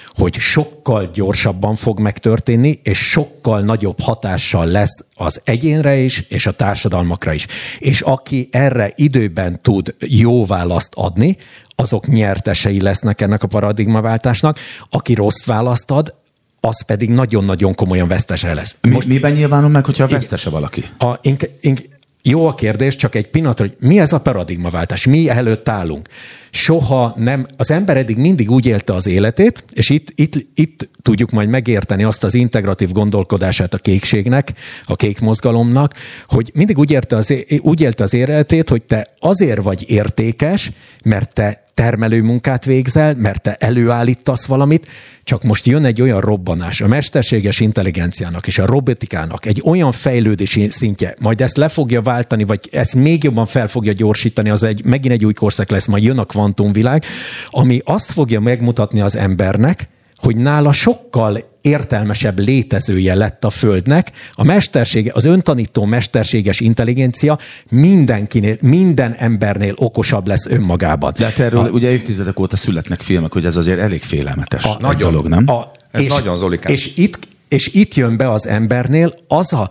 hogy sokkal gyorsabban fog megtörténni, és sokkal nagyobb hatással lesz az egyénre is, és a társadalmakra is. És aki erre időben tud jó választ adni, azok nyertesei lesznek ennek a paradigmaváltásnak. Aki rossz választ ad, az pedig nagyon-nagyon komolyan vesztese lesz. Mi, miben nyilvánul meg, hogyha vesztese valaki? A, ink, ink, jó a kérdés, csak egy pillanat, hogy mi ez a paradigmaváltás, mi előtt állunk. Soha nem, az ember eddig mindig úgy élte az életét, és itt, itt, itt tudjuk majd megérteni azt az integratív gondolkodását a kékségnek, a kék mozgalomnak, hogy mindig úgy, érte az, úgy élte az életét, hogy te azért vagy értékes, mert te termelő munkát végzel, mert te előállítasz valamit, csak most jön egy olyan robbanás, a mesterséges intelligenciának és a robotikának egy olyan fejlődési szintje, majd ezt le fogja váltani, vagy ezt még jobban fel fogja gyorsítani, az egy, megint egy új korszak lesz, majd jön a kvantumvilág, ami azt fogja megmutatni az embernek, hogy nála sokkal értelmesebb létezője lett a Földnek. A mestersége, az öntanító mesterséges intelligencia mindenkinél, minden embernél okosabb lesz önmagában. De hát erről a, ugye évtizedek óta születnek filmek, hogy ez azért elég félelmetes a, nagyon. dolog, nem? A, Ez nagyon, Zolikám. És itt, és itt jön be az embernél az a,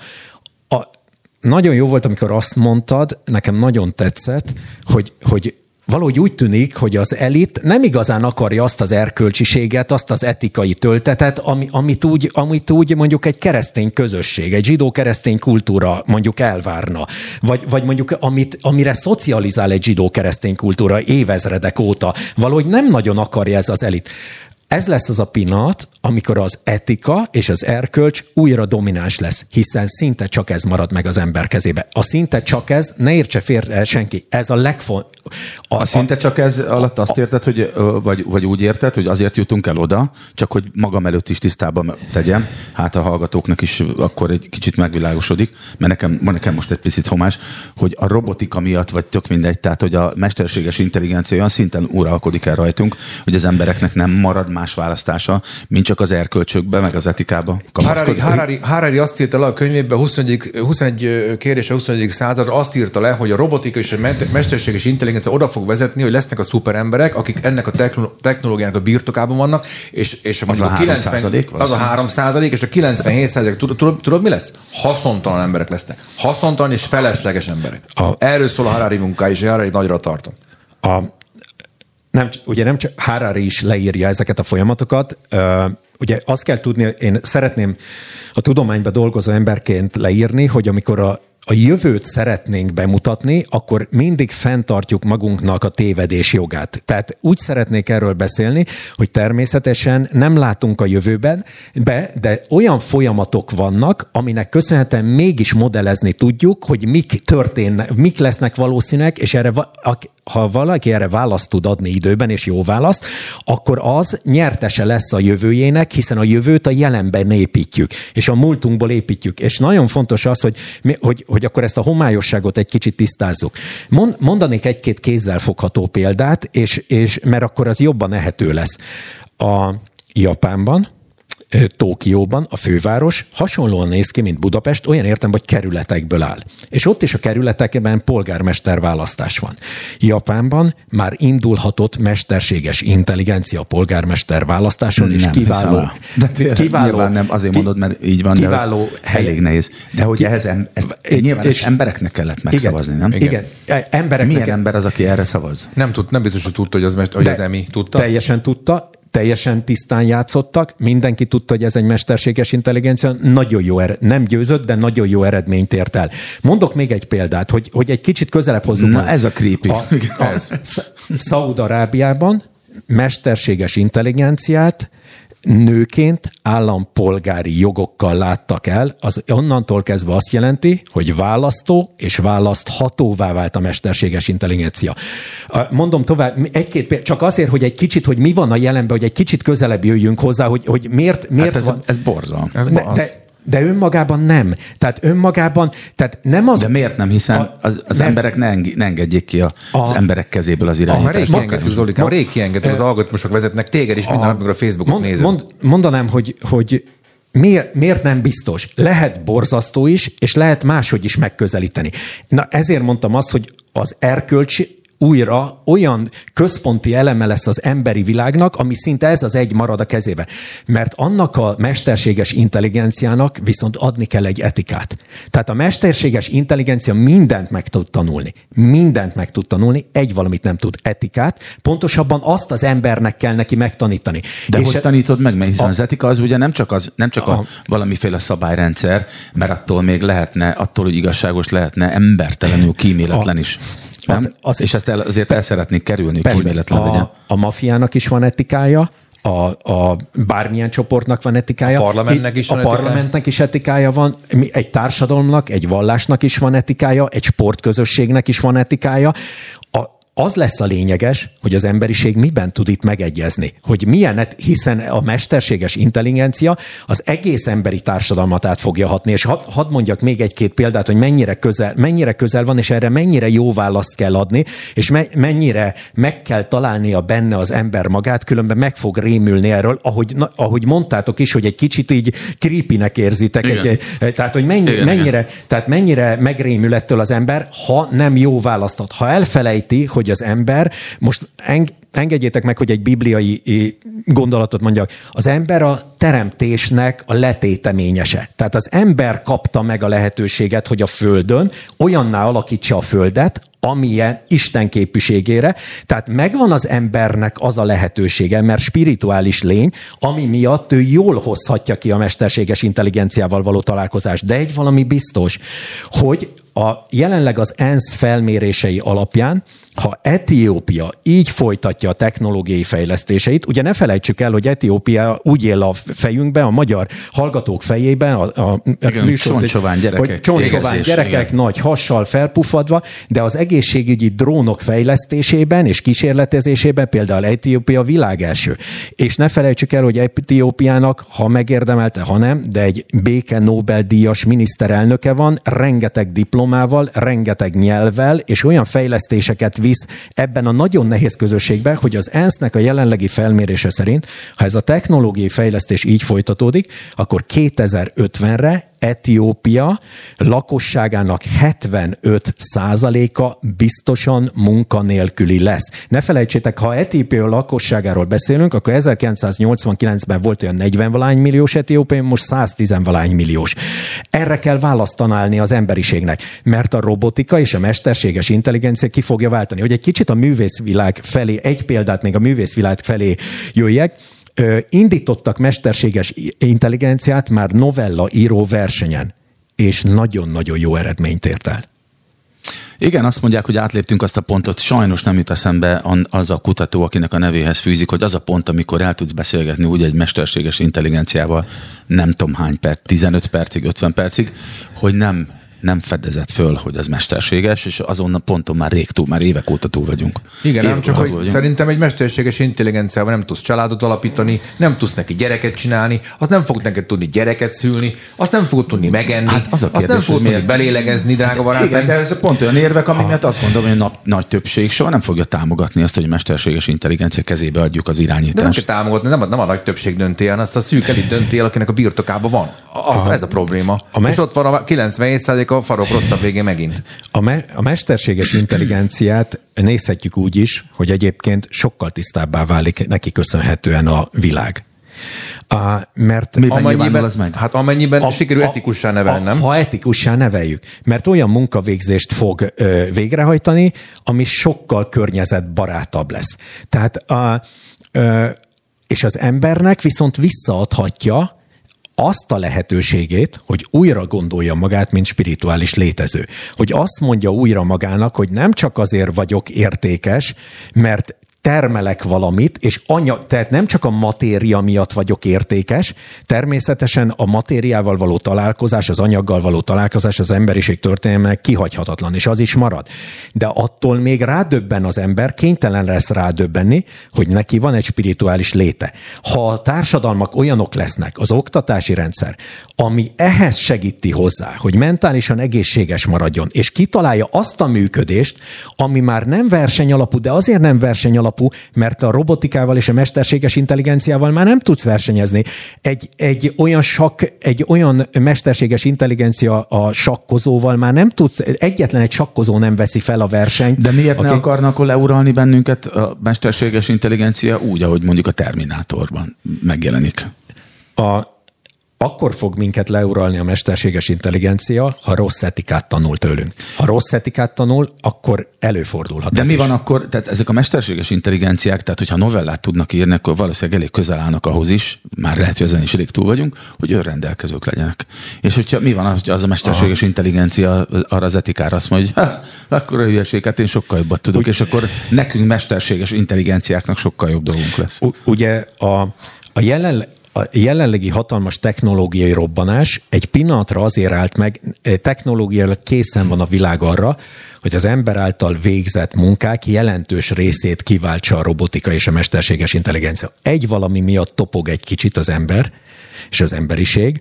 a nagyon jó volt, amikor azt mondtad, nekem nagyon tetszett, hogy, hogy valahogy úgy tűnik, hogy az elit nem igazán akarja azt az erkölcsiséget, azt az etikai töltetet, ami, amit, úgy, amit úgy mondjuk egy keresztény közösség, egy zsidó-keresztény kultúra mondjuk elvárna, vagy, vagy mondjuk amit, amire szocializál egy zsidó-keresztény kultúra évezredek óta, valahogy nem nagyon akarja ez az elit. Ez lesz az a pillanat, amikor az etika és az erkölcs újra domináns lesz, hiszen szinte csak ez marad meg az ember kezébe. A szinte csak ez, ne értse félre senki, ez a legfontosabb. A szinte csak ez alatt azt érted, hogy, vagy, vagy úgy érted, hogy azért jutunk el oda, csak hogy magam előtt is tisztában tegyem, hát a hallgatóknak is akkor egy kicsit megvilágosodik, mert nekem, nekem most egy picit homás, hogy a robotika miatt, vagy tök mindegy, tehát hogy a mesterséges intelligencia olyan szinten uralkodik el rajtunk, hogy az embereknek nem marad más más választása, mint csak az erkölcsökbe, meg az etikába Harari, kapaszkodni. Harari, Harari azt írta le a könyvében, 21, 21 kérdés a 21. század, azt írta le, hogy a robotika és a me- mesterséges intelligencia oda fog vezetni, hogy lesznek a szuperemberek, akik ennek a techno- technológiának a birtokában vannak, és, és a mondjuk 3% az a 3 százalék, és a 97 százalék, tudod, tudod, tudod, mi lesz? Haszontalan emberek lesznek. Haszontalan és felesleges emberek. A- Erről szól a Harari munkája, és Harari nagyra tartom. a, nem, ugye nem csak Harari is leírja ezeket a folyamatokat. Ugye azt kell tudni, én szeretném a tudományban dolgozó emberként leírni, hogy amikor a a jövőt szeretnénk bemutatni, akkor mindig fenntartjuk magunknak a tévedés jogát. Tehát úgy szeretnék erről beszélni, hogy természetesen nem látunk a jövőben, be, de olyan folyamatok vannak, aminek köszönhetően mégis modellezni tudjuk, hogy mik történnek, mik lesznek valószínűek, és erre, ha valaki erre választ tud adni időben, és jó választ, akkor az nyertese lesz a jövőjének, hiszen a jövőt a jelenben építjük, és a múltunkból építjük. És nagyon fontos az, hogy, mi- hogy, hogy akkor ezt a homályosságot egy kicsit tisztázzuk. Mond, mondanék egy-két kézzelfogható példát, és, és mert akkor az jobban ehető lesz. A Japánban Tókióban, a főváros hasonlóan néz ki, mint Budapest, olyan értem, hogy kerületekből áll. És ott is a kerületekben polgármester választás van. Japánban már indulhatott mesterséges intelligencia a polgármester választáson, és Nem kiváló. De tényleg, kiváló, nem azért ki- mondod, mert így van, kiváló de hogy elég nehéz. De hogy Ki- ehhez em, ezt Egy- nyilván és- embereknek kellett megszavazni, nem? Igen, igen. E, embereknek Milyen ember az, aki erre szavaz? Nem, tud, nem biztos, hogy tudta, hogy az, hogy az emi. Tudta? Teljesen tudta, teljesen tisztán játszottak, mindenki tudta, hogy ez egy mesterséges intelligencia, nagyon jó, ered, nem győzött, de nagyon jó eredményt ért el. Mondok még egy példát, hogy, hogy egy kicsit közelebb hozzuk. Na, ez a creepy. A, a. Sz- Szaúd-Arábiában mesterséges intelligenciát nőként állampolgári jogokkal láttak el, az onnantól kezdve azt jelenti, hogy választó és választhatóvá vált a mesterséges intelligencia. Mondom tovább, egy-két csak azért, hogy egy kicsit, hogy mi van a jelenben, hogy egy kicsit közelebb jöjjünk hozzá, hogy, hogy miért, miért Hát ez, van... ez borzalmas. Ez Ne, az. de, de önmagában nem. Tehát önmagában, tehát nem az... De miért nem? Hiszen A- az, az nem. emberek ne, eng- ne engedjék ki a, az A- emberek kezéből az Ah, már rég irányítást. kiengedtük, Zolikám, rég kiengedtük, az algoritmusok vezetnek téged is minden nap, amikor a Facebookot mond, nézed. mond, mondanám, hogy, hogy miért, miért nem biztos? Lehet borzasztó is, és lehet máshogy is megközelíteni. Na ezért mondtam azt, hogy az erkölcs újra olyan központi eleme lesz az emberi világnak, ami szinte ez az egy marad a kezébe. Mert annak a mesterséges intelligenciának viszont adni kell egy etikát. Tehát a mesterséges intelligencia mindent meg tud tanulni. Mindent meg tud tanulni, egy valamit nem tud etikát. Pontosabban azt az embernek kell neki megtanítani. De És hogy e- tanítod meg? Mert hiszen A- az etika az ugye nem csak, az, nem csak a, A- valamiféle szabályrendszer, mert attól még lehetne, attól, hogy igazságos lehetne, embertelenül, kíméletlen A- is. Nem? az- az- És ezt el, azért el szeretnék kerülni, hogy Persze, kíméletlen legyen. a, a mafiának is van etikája, a, a bármilyen csoportnak van etikája. A parlamentnek is a van etikája. parlamentnek is etikája van, mi- egy társadalomnak, egy vallásnak is van etikája, egy sportközösségnek is van etikája. A, az lesz a lényeges, hogy az emberiség miben tud itt megegyezni. Hogy milyen, hiszen a mesterséges intelligencia az egész emberi társadalmat át fogja hatni. És hadd had mondjak még egy-két példát, hogy mennyire közel, mennyire közel van, és erre mennyire jó választ kell adni, és me- mennyire meg kell találnia benne az ember magát, különben meg fog rémülni erről, ahogy, na, ahogy mondtátok is, hogy egy kicsit így creepynek érzitek. Igen. Egy, tehát, hogy mennyi, Igen, mennyire, tehát mennyire megrémül ettől az ember, ha nem jó választott. Ha elfelejti, hogy az ember, most eng, engedjétek meg, hogy egy bibliai gondolatot mondjak, az ember a teremtésnek a letéteményese. Tehát az ember kapta meg a lehetőséget, hogy a Földön olyanná alakítsa a Földet, amilyen Isten képviségére. Tehát megvan az embernek az a lehetősége, mert spirituális lény, ami miatt ő jól hozhatja ki a mesterséges intelligenciával való találkozást. De egy valami biztos, hogy a, jelenleg az ENSZ felmérései alapján, ha Etiópia így folytatja a technológiai fejlesztéseit, ugye ne felejtsük el, hogy Etiópia úgy él a fejünkben, a magyar hallgatók fejében, a, a Igen, műsort- csontsovány gyerekek, hogy csontsovány égezés, gyerekek, igen. nagy hassal felpufadva, de az egészségügyi drónok fejlesztésében és kísérletezésében például Etiópia világ első. És ne felejtsük el, hogy Etiópiának, ha megérdemelte, ha nem, de egy béke Nobel-díjas miniszterelnöke van, rengeteg diplomával, rengeteg nyelvvel, és olyan fejlesztéseket visz ebben a nagyon nehéz közösségben, hogy az ENSZ-nek a jelenlegi felmérése szerint, ha ez a technológiai fejlesztés így folytatódik, akkor 2050-re Etiópia lakosságának 75 százaléka biztosan munkanélküli lesz. Ne felejtsétek, ha Etiópia lakosságáról beszélünk, akkor 1989-ben volt olyan 40 valány milliós Etiópia, most 110 valány milliós. Erre kell választ találni az emberiségnek, mert a robotika és a mesterséges intelligencia ki fogja váltani. Hogy egy kicsit a művészvilág felé, egy példát még a művészvilág felé jöjjek, indítottak mesterséges intelligenciát már novella író versenyen, és nagyon-nagyon jó eredményt ért el. Igen, azt mondják, hogy átléptünk azt a pontot, sajnos nem jut eszembe az a kutató, akinek a nevéhez fűzik, hogy az a pont, amikor el tudsz beszélgetni úgy egy mesterséges intelligenciával, nem tudom hány perc, 15 percig, 50 percig, hogy nem nem fedezett föl, hogy ez mesterséges, és azon a ponton már rég túl, már évek óta túl vagyunk. Igen, nem csak, hogy vagyunk. szerintem egy mesterséges intelligenciával nem tudsz családot alapítani, nem tudsz neki gyereket csinálni, azt nem fog neked tudni gyereket szülni, azt nem fog tudni megenni, hát az a kérdés, azt nem fog tudni belélegezni, drága barátaim. Igen, de ez pont olyan érvek, amiket azt mondom, hogy a nap, nagy többség soha nem fogja támogatni azt, hogy a mesterséges intelligencia kezébe adjuk az irányítást. De nem kell támogatni, nem a, nem a nagy többség dönti el, azt a szűk elit dönti el, akinek a birtokában van. Az, a, ez a probléma. A és ott van a 97 a farok rosszabb végén megint. A, me- a mesterséges intelligenciát nézhetjük úgy is, hogy egyébként sokkal tisztábbá válik neki köszönhetően a világ. A, mert Mi amennyiben, az meg? Hát amennyiben a, sikerül a, etikussá nevelni, nem? Ha etikussá neveljük. Mert olyan munkavégzést fog ö, végrehajtani, ami sokkal környezetbarátabb lesz. Tehát a, ö, és az embernek viszont visszaadhatja azt a lehetőségét, hogy újra gondolja magát, mint spirituális létező. Hogy azt mondja újra magának, hogy nem csak azért vagyok értékes, mert termelek valamit, és anyag, tehát nem csak a matéria miatt vagyok értékes, természetesen a matériával való találkozás, az anyaggal való találkozás az emberiség történelmének kihagyhatatlan, és az is marad. De attól még rádöbben az ember, kénytelen lesz rádöbbenni, hogy neki van egy spirituális léte. Ha a társadalmak olyanok lesznek, az oktatási rendszer, ami ehhez segíti hozzá, hogy mentálisan egészséges maradjon, és kitalálja azt a működést, ami már nem versenyalapú, de azért nem versenyalapú, alapú, mert a robotikával és a mesterséges intelligenciával már nem tudsz versenyezni. Egy, egy olyan sakk, egy olyan mesterséges intelligencia a sakkozóval már nem tudsz, egyetlen egy sakkozó nem veszi fel a versenyt. De miért aki... ne akarnak leuralni bennünket a mesterséges intelligencia úgy, ahogy mondjuk a Terminátorban megjelenik? A, akkor fog minket leuralni a mesterséges intelligencia, ha rossz etikát tanul tőlünk. Ha rossz etikát tanul, akkor előfordulhat. De mi is. van akkor, tehát ezek a mesterséges intelligenciák, tehát hogyha novellát tudnak írni, akkor valószínűleg elég közel állnak ahhoz is, már lehet, hogy ezen is elég túl vagyunk, hogy önrendelkezők legyenek. És hogyha mi van, hogy az a mesterséges Aha. intelligencia arra az etikára azt mondja, hogy akkor a hülyeséget én sokkal jobbat tudok, Ugy, és akkor nekünk mesterséges intelligenciáknak sokkal jobb dolgunk lesz. Ugye a, a jelen, a jelenlegi hatalmas technológiai robbanás egy pillanatra azért állt meg, eh, technológiailag készen van a világ arra, hogy az ember által végzett munkák jelentős részét kiváltsa a robotika és a mesterséges intelligencia. Egy valami miatt topog egy kicsit az ember és az emberiség,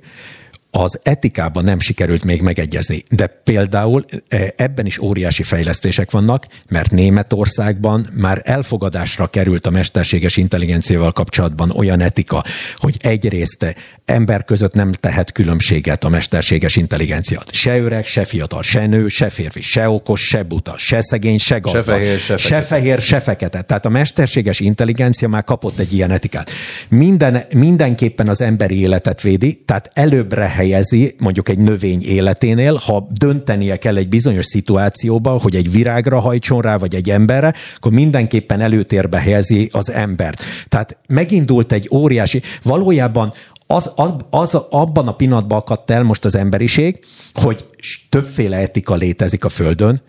az etikában nem sikerült még megegyezni. De például e, ebben is óriási fejlesztések vannak, mert Németországban már elfogadásra került a mesterséges intelligenciával kapcsolatban olyan etika, hogy egyrészt ember között nem tehet különbséget a mesterséges intelligenciát. Se öreg, se fiatal, se nő, se férfi, se okos, se buta, se szegény, se gazdag. Se fehér, se, se fehér, se fekete. Tehát a mesterséges intelligencia már kapott egy ilyen etikát. Minden, mindenképpen az emberi életet védi, tehát előbbre helyezi mondjuk egy növény életénél, ha döntenie kell egy bizonyos szituációba, hogy egy virágra hajtson rá, vagy egy emberre, akkor mindenképpen előtérbe helyezi az embert. Tehát megindult egy óriási, valójában az, az, az, abban a pillanatban akadt el most az emberiség, hogy többféle etika létezik a Földön,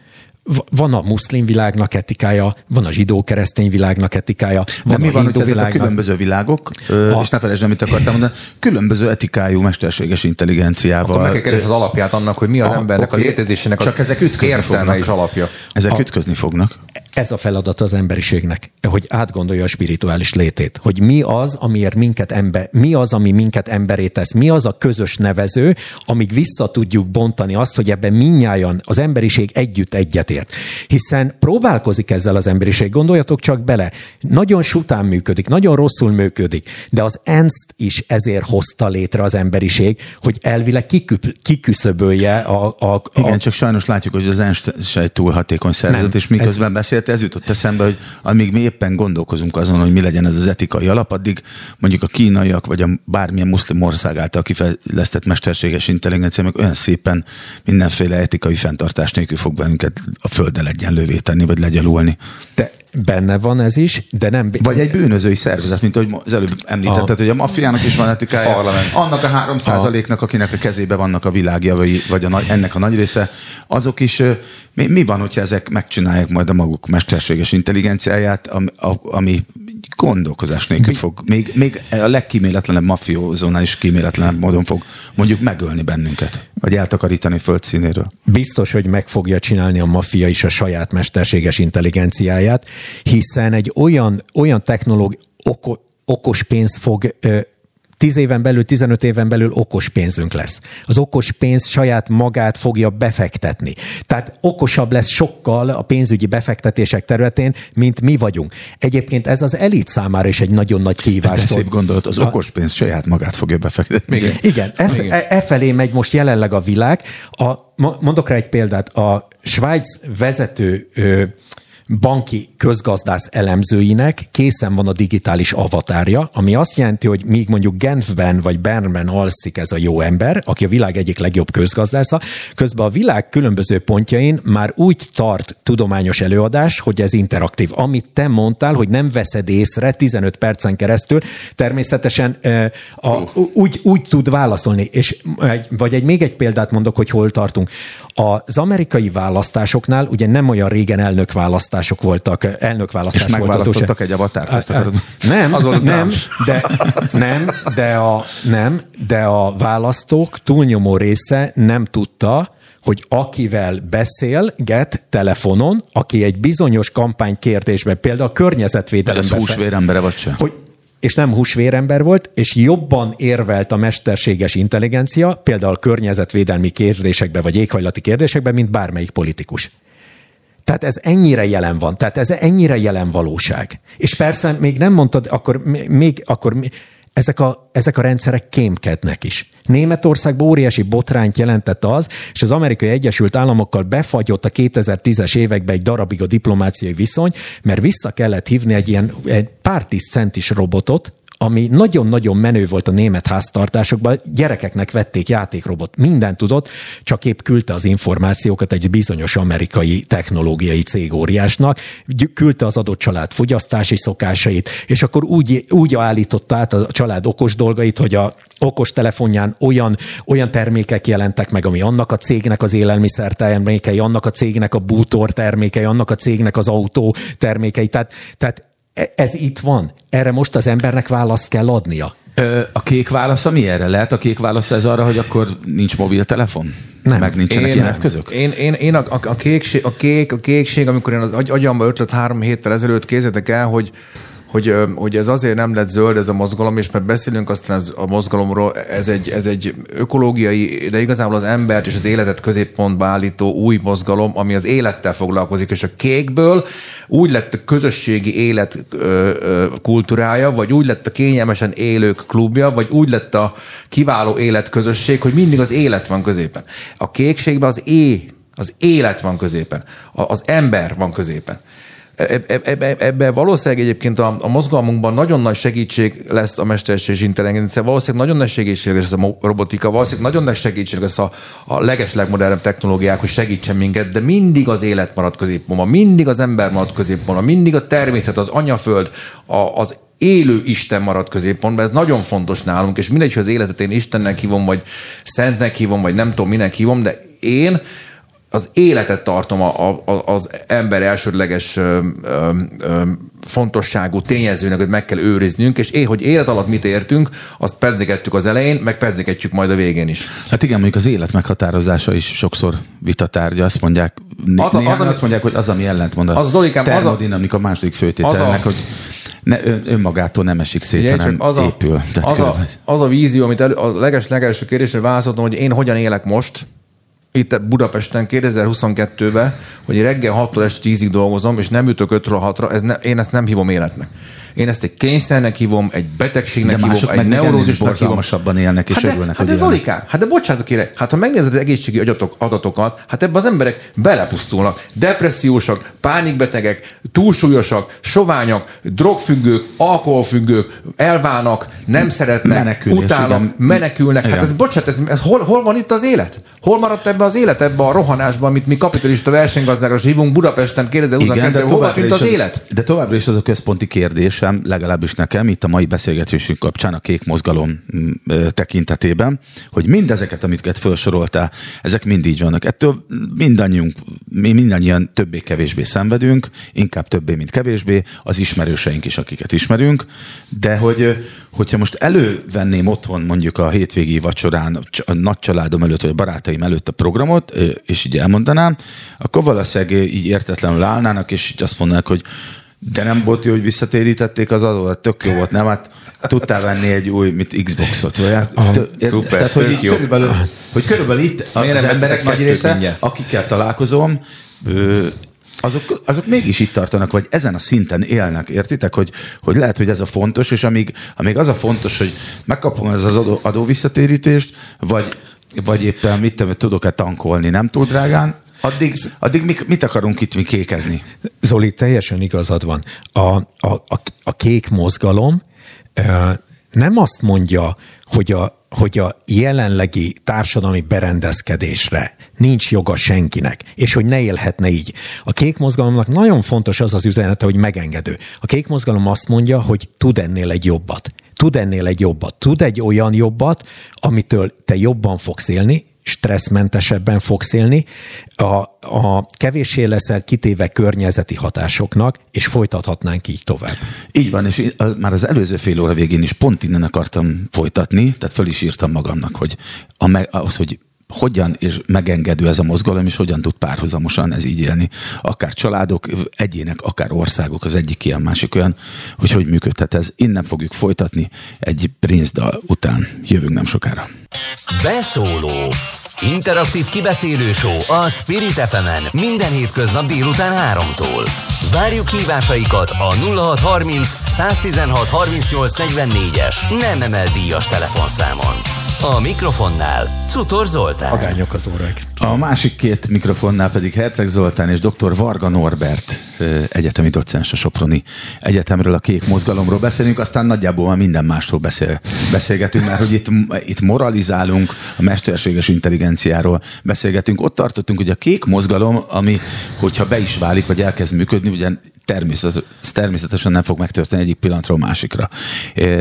van a muszlim világnak etikája, van a zsidó-keresztény világnak etikája, van De mi a van, hogy ezek világnak... a különböző világok, a... és ne felejtsd, amit akartam mondani, különböző etikájú mesterséges intelligenciával. Akkor meg kell keresni az alapját annak, hogy mi az a, embernek okay. a létezésének Csak ezek ütközni értelme fognak. és alapja. Ezek a... ütközni fognak. Ez a feladat az emberiségnek, hogy átgondolja a spirituális létét, hogy mi az, amiért minket ember, mi az, ami minket emberé tesz, mi az a közös nevező, amíg vissza tudjuk bontani azt, hogy ebben minnyáján az emberiség együtt egyetért. Hiszen próbálkozik ezzel az emberiség, gondoljatok csak bele, nagyon sután működik, nagyon rosszul működik, de az ENSZ is ezért hozta létre az emberiség, hogy elvileg kiküszöbölje a, a, a... Igen, csak sajnos látjuk, hogy az ENSZ se egy túl hatékony szervezet, nem, és miközben ez... beszélt, ez jutott eszembe, hogy amíg mi éppen gondolkozunk azon, hogy mi legyen ez az etikai alap, addig mondjuk a kínaiak, vagy a bármilyen muszlim ország által kifejlesztett mesterséges intelligencia meg olyan szépen mindenféle etikai fenntartás nélkül fog bennünket a földön egyenlővé tenni, vagy legyalulni. De Benne van ez is, de nem... Vagy egy bűnözői szervezet, mint ahogy az előbb említetted, a... hogy a maffiának is van etikája. Parlament. Annak a három százaléknak, akinek a kezébe vannak a világjavai, vagy a, ennek a nagy része, azok is... Mi, mi van, hogyha ezek megcsinálják majd a maguk mesterséges intelligenciáját, ami, ami gondolkozás nélkül fog, még, még a legkíméletlenebb mafiózónál is kíméletlenebb módon fog mondjuk megölni bennünket, vagy eltakarítani földszínéről. Biztos, hogy meg fogja csinálni a maffia is a saját mesterséges intelligenciáját, hiszen egy olyan, olyan technológia, oko, okos pénz fog 10 éven belül, 15 éven belül okos pénzünk lesz. Az okos pénz saját magát fogja befektetni. Tehát okosabb lesz sokkal a pénzügyi befektetések területén, mint mi vagyunk. Egyébként ez az elit számára is egy nagyon nagy kihívás. Ez szép gondolat, az okos pénz saját magát fogja befektetni. Igen, Igen ez, E, e felé megy most jelenleg a világ. A, mondok rá egy példát. A Svájc vezető banki közgazdász elemzőinek készen van a digitális avatárja, ami azt jelenti, hogy míg mondjuk Genfben vagy Bernben alszik ez a jó ember, aki a világ egyik legjobb közgazdásza, közben a világ különböző pontjain már úgy tart tudományos előadás, hogy ez interaktív. Amit te mondtál, hogy nem veszed észre 15 percen keresztül, természetesen a, úgy, úgy tud válaszolni. És, vagy egy, még egy példát mondok, hogy hol tartunk. Az amerikai választásoknál ugye nem olyan régen elnök választások voltak, elnök választás És megválasztottak egy avatárt, ezt akarod? Nem, nem, de, nem, de a, nem, de a választók túlnyomó része nem tudta, hogy akivel beszélget telefonon, aki egy bizonyos kampánykérdésben, például a környezetvédelemben... Ez húsvérembere vagy sem? Hogy és nem húsvérember volt, és jobban érvelt a mesterséges intelligencia, például környezetvédelmi kérdésekben vagy éghajlati kérdésekben, mint bármelyik politikus. Tehát ez ennyire jelen van, tehát ez ennyire jelen valóság. És persze még nem mondtad, akkor még, akkor ezek a, ezek a rendszerek kémkednek is. Németországban óriási botrányt jelentett az, és az amerikai Egyesült Államokkal befagyott a 2010-es években egy darabig a diplomáciai viszony, mert vissza kellett hívni egy ilyen egy pár tíz centis robotot, ami nagyon-nagyon menő volt a német háztartásokban, gyerekeknek vették játékrobot, minden tudott, csak épp küldte az információkat egy bizonyos amerikai technológiai cégóriásnak, küldte az adott család fogyasztási szokásait, és akkor úgy, úgy állította át a család okos dolgait, hogy a okos telefonján olyan, olyan termékek jelentek meg, ami annak a cégnek az élelmiszer termékei, annak a cégnek a bútor termékei, annak a cégnek az autó termékei. Tehát, tehát ez itt van. Erre most az embernek választ kell adnia. A kék válasz mi erre? Lehet a kék válasz ez arra, hogy akkor nincs mobiltelefon? Nem. Meg nincsenek én, ilyen eszközök? Én, én, én a, a, a, kékség, a, kék, a kékség, amikor én az agy, agyamba ötlet három héttel ezelőtt kézzetek el, hogy hogy, hogy ez azért nem lett zöld ez a mozgalom, és mert beszélünk aztán ez a mozgalomról, ez egy, ez egy ökológiai, de igazából az embert és az életet középpontba állító új mozgalom, ami az élettel foglalkozik, és a kékből úgy lett a közösségi élet kultúrája, vagy úgy lett a kényelmesen élők klubja, vagy úgy lett a kiváló életközösség, hogy mindig az élet van középen. A kékségben az é, az élet van középen, az ember van középen. Ebben ebbe valószínűleg egyébként a, a mozgalmunkban nagyon nagy segítség lesz a mesterséges intelligencia, valószínűleg nagyon nagy segítség lesz a robotika, valószínűleg nagyon nagy segítség lesz a, a leges legmodernebb technológiák, hogy segítsen minket, de mindig az élet marad középpontban, mindig az ember marad középpontban, mindig a természet, az anyaföld, a, az élő Isten marad középpontban, ez nagyon fontos nálunk, és mindegy, hogy az életet én Istennek hívom, vagy Szentnek hívom, vagy nem tudom, minek hívom, de én az életet tartom a, a, az ember elsődleges ö, ö, ö, fontosságú tényezőnek, hogy meg kell őriznünk, és én, hogy élet alatt mit értünk, azt pedzegettük az elején, meg pedzegetjük majd a végén is. Hát igen, mondjuk az élet meghatározása is sokszor vitatárgya. Azt mondják, az, az, az, azt mondják, hogy az, ami ellentmond a az Zolikám, termodinamika második főtételnek, hogy ne, ön, önmagától nem esik szét, Igen, hanem az a, épül. az, a, az a vízió, amit elő, a leges legelső kérdésre válaszoltam, hogy én hogyan élek most, itt Budapesten 2022-ben, hogy reggel 6-tól este 10-ig dolgozom, és nem ütök 5-ről 6-ra, ez ne, én ezt nem hívom életnek. Én ezt egy kényszernek hívom, egy betegségnek de hívom, egy neurózisnak hívom. élnek és hát de, örülnek, Hát ez Zolikám, hát de bocsánat kérek, hát ha megnézed az egészségi adatok, adatokat, hát ebben az emberek belepusztulnak. Depressziósak, pánikbetegek, túlsúlyosak, soványak, drogfüggők, alkoholfüggők, elválnak, nem szeretnek, Menekülés, utálnak, igen. menekülnek. Hát igen. Ez, bocsánat, ez, ez hol, hol van itt az élet? Hol maradt ebbe az élet, ebbe a rohanásban, amit mi kapitalista versenygazdákra hívunk Budapesten 2022 hol van itt az élet? De továbbra is az a központi kérdés, érzésem, legalábbis nekem, itt a mai beszélgetésünk kapcsán a kék mozgalom mm, tekintetében, hogy mindezeket, amiket felsoroltál, ezek mind így vannak. Ettől mindannyiunk, mi mindannyian többé-kevésbé szenvedünk, inkább többé, mint kevésbé, az ismerőseink is, akiket ismerünk, de hogy, hogyha most elővenném otthon mondjuk a hétvégi vacsorán a nagy családom előtt, vagy a barátaim előtt a programot, és így elmondanám, akkor valószínűleg így értetlenül állnának, és így azt mondanák, hogy de nem volt jó, hogy visszatérítették az adót, tök jó volt, nem? Hát tudtál venni egy új, mit Xboxot, vagy? Ah, szuper, Tehát, hogy, így körülbelül, hogy körülbelül itt Miért az emberek nagy része, mindjárt? akikkel találkozom, azok, azok mégis itt tartanak, vagy ezen a szinten élnek, értitek? Hogy, hogy lehet, hogy ez a fontos, és amíg, amíg az a fontos, hogy megkapom ez az adó, adó visszatérítést, vagy, vagy éppen mit tudok-e tankolni, nem túl drágán, Addig, addig mit, mit akarunk itt mi kékezni? Zoli, teljesen igazad van. A, a, a, a kék mozgalom nem azt mondja, hogy a, hogy a jelenlegi társadalmi berendezkedésre nincs joga senkinek, és hogy ne élhetne így. A kék mozgalomnak nagyon fontos az az üzenete, hogy megengedő. A kék mozgalom azt mondja, hogy tud ennél egy jobbat. Tud ennél egy jobbat. Tud egy olyan jobbat, amitől te jobban fogsz élni, stresszmentesebben fogsz élni, a, a kevéssé leszel kitéve környezeti hatásoknak, és folytathatnánk így tovább. Így van, és már az előző fél óra végén is pont innen akartam folytatni, tehát föl is írtam magamnak, hogy az, hogy hogyan és megengedő ez a mozgalom, és hogyan tud párhuzamosan ez így élni. Akár családok, egyének, akár országok, az egyik ilyen, másik olyan, hogy hogy működhet ez. Innen fogjuk folytatni egy Prince után. Jövünk nem sokára. Beszóló Interaktív kibeszélő show a Spirit fm minden hétköznap délután 3-tól. Várjuk hívásaikat a 0630 116 38 44-es nem emel díjas telefonszámon. A mikrofonnál Cutor Zoltán. Agányok az órák. A másik két mikrofonnál pedig Herceg Zoltán és dr. Varga Norbert egyetemi docens a Soproni Egyetemről, a kék mozgalomról beszélünk, aztán nagyjából már minden másról beszél, beszélgetünk, mert hogy itt, itt moralizálunk, a mesterséges intelligenciáról beszélgetünk. Ott tartottunk, hogy a kék mozgalom, ami, hogyha be is válik, vagy elkezd működni, ugye természetes, természetesen nem fog megtörténni egyik pillanatról másikra.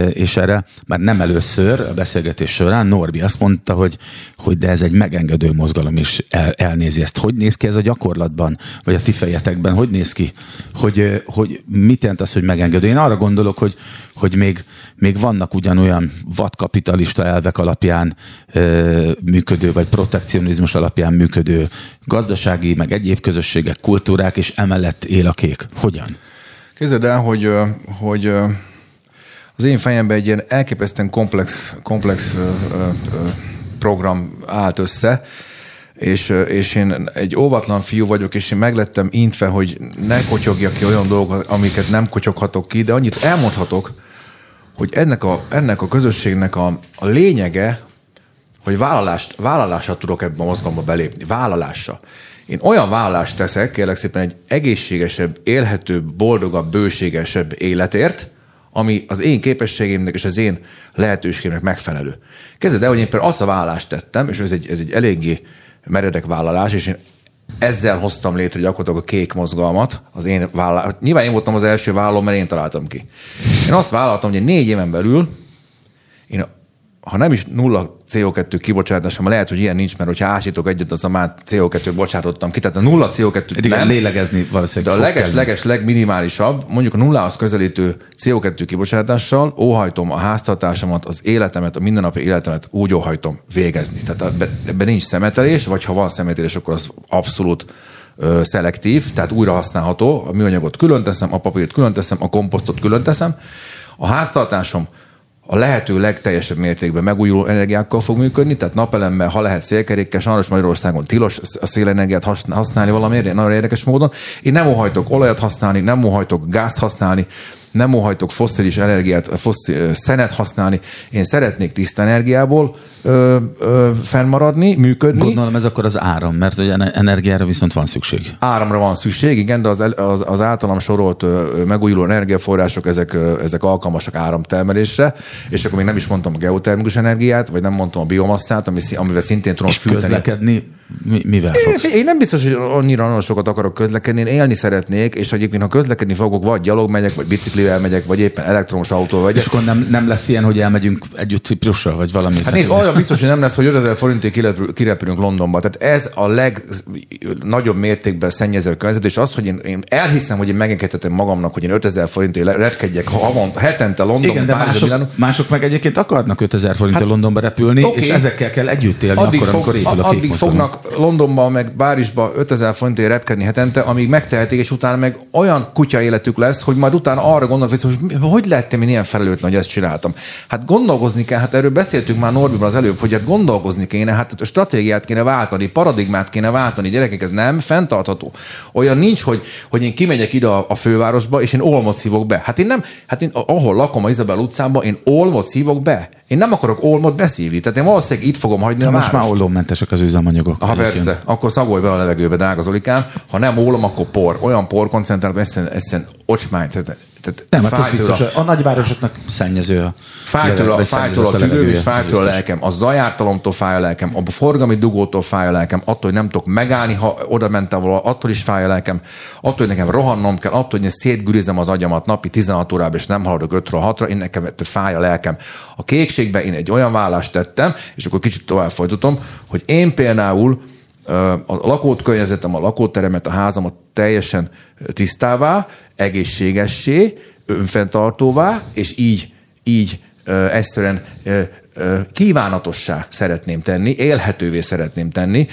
És erre már nem először a beszélgetés során Norbi azt mondta, hogy, hogy de ez egy megengedő mozgalom, és el, elnézi ezt. Hogy néz ki ez a gyakorlatban, vagy a ti fejetekben? Hogy néz ki? Hogy, hogy mit jelent az, hogy megengedő? Én arra gondolok, hogy, hogy még, még vannak ugyanolyan vadkapitalista elvek alapján ö, működő, vagy protekcionizmus alapján működő gazdasági, meg egyéb közösségek, kultúrák, és emellett él a kék. Hogyan? Képzeld el, hogy, hogy az én fejemben egy ilyen elképesztően komplex, komplex program állt össze, és, és én egy óvatlan fiú vagyok, és én meglettem intve, hogy ne kotyogjak ki olyan dolgokat, amiket nem kotyoghatok ki, de annyit elmondhatok, hogy ennek a, ennek a közösségnek a, a lényege, hogy vállalást, vállalásra tudok ebben a mozgalomba belépni. Vállalása. Én olyan vállalást teszek, kérlek szépen egy egészségesebb, élhetőbb, boldogabb, bőségesebb életért, ami az én képességeimnek és az én lehetőségemnek megfelelő. Kezded el, hogy én például azt a vállalást tettem, és ez egy, ez egy eléggé meredek vállalás, és én ezzel hoztam létre gyakorlatilag a kék mozgalmat, az én vállalás. Nyilván én voltam az első vállalom, mert én találtam ki. Én azt vállaltam, hogy négy éven belül én ha nem is nulla CO2 kibocsátás, hanem lehet, hogy ilyen nincs, mert hogyha ásítok egyet, az a már CO2 bocsátottam ki. Tehát a nulla CO2 Igen, nem, lélegezni valószínűleg de a leges, kelleni. leges, legminimálisabb, mondjuk a nullához közelítő CO2 kibocsátással óhajtom a háztartásomat, az életemet, a mindennapi életemet úgy óhajtom végezni. Tehát ebben ebbe nincs szemetelés, vagy ha van szemetelés, akkor az abszolút ö, szelektív, tehát újra használható. A műanyagot külön teszem, a papírt külön teszem, a komposztot külön teszem. A háztartásom a lehető legteljesebb mértékben megújuló energiákkal fog működni, tehát napelemmel, ha lehet szélkerékkel, sajnos Magyarországon tilos a szélenergiát has- használni valamiért, nagyon érdekes módon. Én nem óhajtok olajat használni, nem óhajtok gázt használni, nem óhajtok fosszilis energiát, fosszil, szenet használni. Én szeretnék tiszta energiából ö, ö, fennmaradni, működni. Gondolom ez akkor az áram, mert ene- energiára viszont van szükség. Áramra van szükség, igen, de az, az, az általam sorolt megújuló energiaforrások, ezek, ezek alkalmasak áramtermelésre, és akkor még nem is mondtam a geotermikus energiát, vagy nem mondtam a biomasszát, ami, amivel szintén tudom És fűteni. közlekedni mi, mivel fogsz? Én nem biztos, hogy annyira nagyon sokat akarok közlekedni, én élni szeretnék, és egyébként ha közlekedni fogok, vagy gyalog megyek, vagy biciklivel megyek, vagy éppen elektromos autóval És megyek. akkor nem, nem lesz ilyen, hogy elmegyünk együtt Ciprusra, vagy valami. Hát nézd, olyan biztos, hogy nem lesz, hogy 5000 forintért kirepül- kirepülünk Londonba. Tehát ez a legnagyobb mértékben szennyező környezet, és az, hogy én, én elhiszem, hogy én megengedhetem magamnak, hogy én 5000 forintért le- retkedjek havon, hetente Londonba, Igen, de Párizsba, Milánó. mások, mások meg egyébként akarnak 5000 forintért hát, Londonba repülni, oké. és ezekkel kell együtt élni Addig, akkor, amikor fog, épül a addig motoron. fognak Londonba, meg Párizsba 5000 forintért repkedni hetente, amíg megtehetik, és utána meg olyan kutya életük lesz, hogy majd utána arra gondolnak, vissza, hogy hogy lettem én ilyen felelőtlen, hogy ezt csináltam. Hát gondolkozni kell, hát erről beszéltünk már Norbival az előbb, hogy hát gondolkozni kéne, hát a stratégiát kéne váltani, paradigmát kéne váltani, gyerekek, ez nem fenntartható. Olyan nincs, hogy, hogy én kimegyek ide a, a fővárosba, és én olmot szívok be. Hát én nem, hát én ahol lakom a Izabel utcában, én olmot szívok be. Én nem akarok olmot beszívni, tehát én valószínűleg itt fogom hagyni De a most már várost. ollómentesek az üzemanyagok. Ha persze, akkor szagolj bele a levegőbe, drága Zolikám. Ha nem ólom, akkor por. Olyan por koncentrált, eszen, eszen ocsmány. Tehát, tehát Nem, hát biztos, a- a nagyvárosoknak szennyező a Fáj tőle, vagy fáj tőle a szennyezett tüdőm, és fáj az tőle a lelkem. A zajártalomtól fáj a lelkem, a forgalmi dugótól fáj a lelkem, attól, hogy nem tudok megállni, ha oda mentem volna, attól is fáj a lelkem, attól, hogy nekem rohannom kell, attól, hogy én szétgürizem az agyamat napi 16 órában, és nem haladok 5 6 én nekem ettől fáj a lelkem. A kékségben én egy olyan vállást tettem, és akkor kicsit tovább folytatom, hogy én például a lakókörnyezetem, a lakóteremet, a házamat teljesen tisztává, egészségessé, önfenntartóvá, és így, így egyszerűen kívánatossá szeretném tenni, élhetővé szeretném tenni,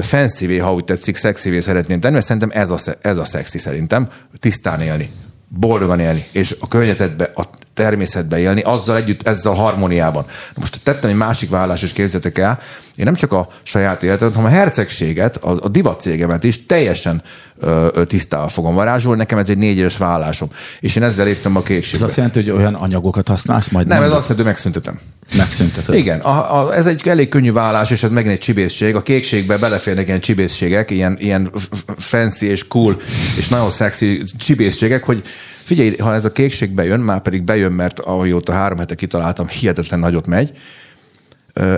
fancyvé, ha úgy tetszik, szexivé szeretném tenni, mert szerintem ez a, ez a szexi szerintem, tisztán élni, boldogan élni, és a környezetbe, a természetbe élni, azzal együtt, ezzel a harmóniában. Most tettem egy másik vállás, és képzeljétek el, én nem csak a saját életemet, hanem a hercegséget, a, a divat cégemet is teljesen ö, ö, tisztával fogom varázsolni. Nekem ez egy négy éves vállásom. És én ezzel léptem a Ez kékségbe. azt jelenti, hogy olyan anyagokat használsz majd? Nem, ez mondod? azt jelenti, hogy megszüntetem. Megszünteted. Igen, a, a, ez egy elég könnyű vállás, és ez megint egy csibészség. A kékségbe beleférnek ilyen csibészségek, ilyen, ilyen fancy és cool, és nagyon szexi csibészségek, hogy figyelj, ha ez a kékség bejön, már pedig bejön, mert amióta három hete kitaláltam, hihetetlen nagyot megy,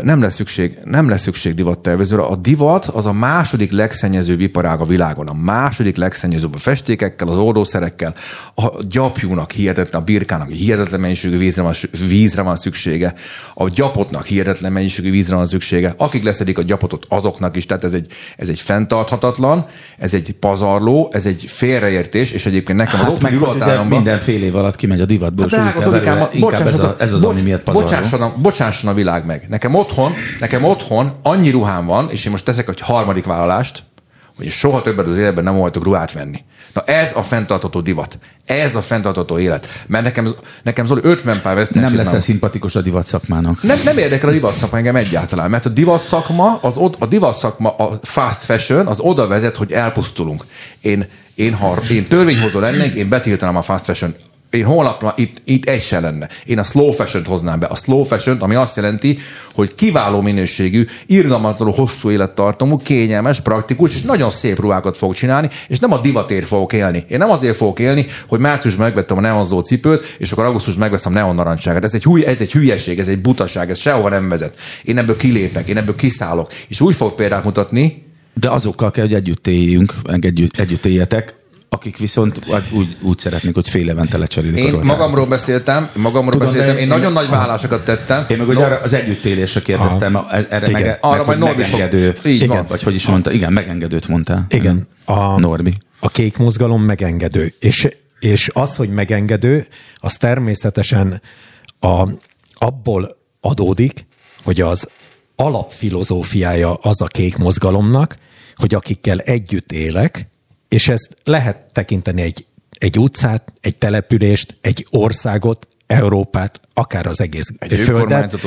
nem lesz szükség, nem lesz szükség divattervezőre. A divat az a második legszennyezőbb iparág a világon. A második legszennyezőbb a festékekkel, az oldószerekkel, a gyapjúnak hihetetlen, a birkának hihetetlen mennyiségű vízre van, vízre van szüksége, a gyapotnak hihetetlen mennyiségű vízre van szüksége. Akik leszedik a gyapotot, azoknak is. Tehát ez egy, ez egy fenntarthatatlan, ez egy pazarló, ez egy félreértés, és egyébként nekem az Hát otthoni hogy ugye ruhatáromban... minden fél év alatt kimegy a divatból, Hát drága inkább ez, a, ez az, ami miatt pazarló. bocsásson, a, bocsásson a világ meg. Nekem otthon, nekem otthon annyi ruhám van, és én most teszek egy harmadik vállalást, hogy soha többet az életben nem voltok ruhát venni. Na ez a fenntartható divat. Ez a fenntartható élet. Mert nekem, nekem Zoli 50 pár Nem lesz szimpatikus a divat szakmának. nem, nem érdekel a divat szakma engem egyáltalán, mert a divat szakma, az, a divat szakma, a fast fashion, az oda vezet, hogy elpusztulunk. Én, én ha én törvényhozó lennék, én betiltanám a fast fashion én holnap itt, itt egy se lenne. Én a slow fashion hoznám be. A slow fashion, ami azt jelenti, hogy kiváló minőségű, irgalmatlanul hosszú élettartamú, kényelmes, praktikus, és nagyon szép ruhákat fogok csinálni, és nem a divatért fogok élni. Én nem azért fogok élni, hogy márciusban megvettem a neonzó cipőt, és akkor augusztusban megveszem neon narancságát. Ez egy, hülye, ez egy hülyeség, ez egy butaság, ez sehova nem vezet. Én ebből kilépek, én ebből kiszállok. És úgy fog példát mutatni, De azokkal kell, hogy együtt éljünk, együtt, együtt éljetek, akik viszont úgy, úgy szeretnék, hogy fél évente lecserélik Én a magamról beszéltem, magamról Tudom, beszéltem, én én- nagyon nagy vállásokat tettem. Én meg ugye arra az együttélésre kérdeztem, erre Igen. meg, Arra meg, majd Norbi fog- megengedő, Így van. vagy hogy is mondta, igen, megengedőt mondtál. Igen. A, Norbi. A kék mozgalom megengedő. És, és az, hogy megengedő, az természetesen a, abból adódik, hogy az alapfilozófiája az a kék mozgalomnak, hogy akikkel együtt élek, és ezt lehet tekinteni egy, egy utcát, egy települést, egy országot, Európát, akár az egész Egy földet,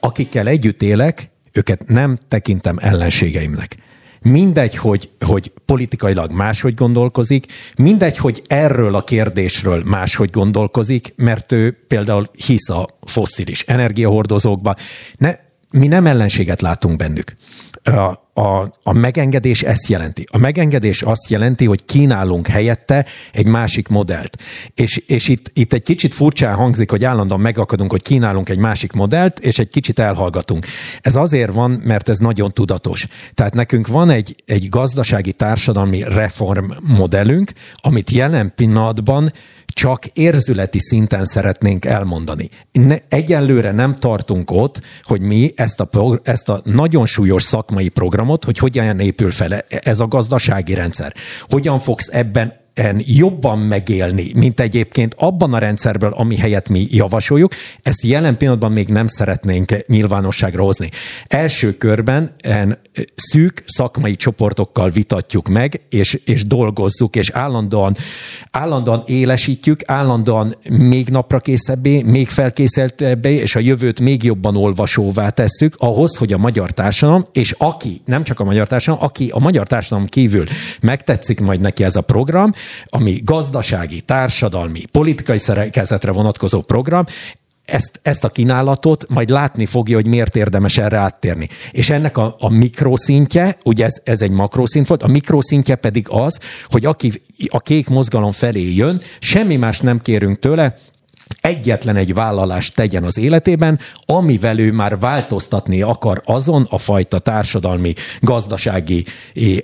akikkel együtt élek, őket nem tekintem ellenségeimnek. Mindegy, hogy, hogy politikailag máshogy gondolkozik, mindegy, hogy erről a kérdésről máshogy gondolkozik, mert ő például hisz a fosszilis energiahordozókba. Ne, mi nem ellenséget látunk bennük. A, a, megengedés ezt jelenti. A megengedés azt jelenti, hogy kínálunk helyette egy másik modellt. És, és itt, itt egy kicsit furcsán hangzik, hogy állandóan megakadunk, hogy kínálunk egy másik modellt, és egy kicsit elhallgatunk. Ez azért van, mert ez nagyon tudatos. Tehát nekünk van egy, egy gazdasági társadalmi reform modellünk, amit jelen pillanatban csak érzületi szinten szeretnénk elmondani. Ne, egyenlőre nem tartunk ott, hogy mi ezt a, prog- ezt a nagyon súlyos szakmai programot, hogy hogyan épül fel ez a gazdasági rendszer. Hogyan fogsz ebben en jobban megélni, mint egyébként abban a rendszerből, ami helyett mi javasoljuk, ezt jelen pillanatban még nem szeretnénk nyilvánosságra hozni. Első körben en szűk szakmai csoportokkal vitatjuk meg, és, és dolgozzuk, és állandóan, állandóan élesítjük, állandóan még napra készebbé, még felkészültebbé, és a jövőt még jobban olvasóvá tesszük, ahhoz, hogy a magyar társadalom, és aki, nem csak a magyar társadalom, aki a magyar társadalom kívül megtetszik majd neki ez a program, ami gazdasági, társadalmi, politikai szerkezetre vonatkozó program, ezt, ezt a kínálatot majd látni fogja, hogy miért érdemes erre áttérni. És ennek a, a mikroszintje, ugye ez, ez egy makroszint volt, a mikroszintje pedig az, hogy aki a kék mozgalom felé jön, semmi más nem kérünk tőle, egyetlen egy vállalást tegyen az életében, amivel ő már változtatni akar azon a fajta társadalmi, gazdasági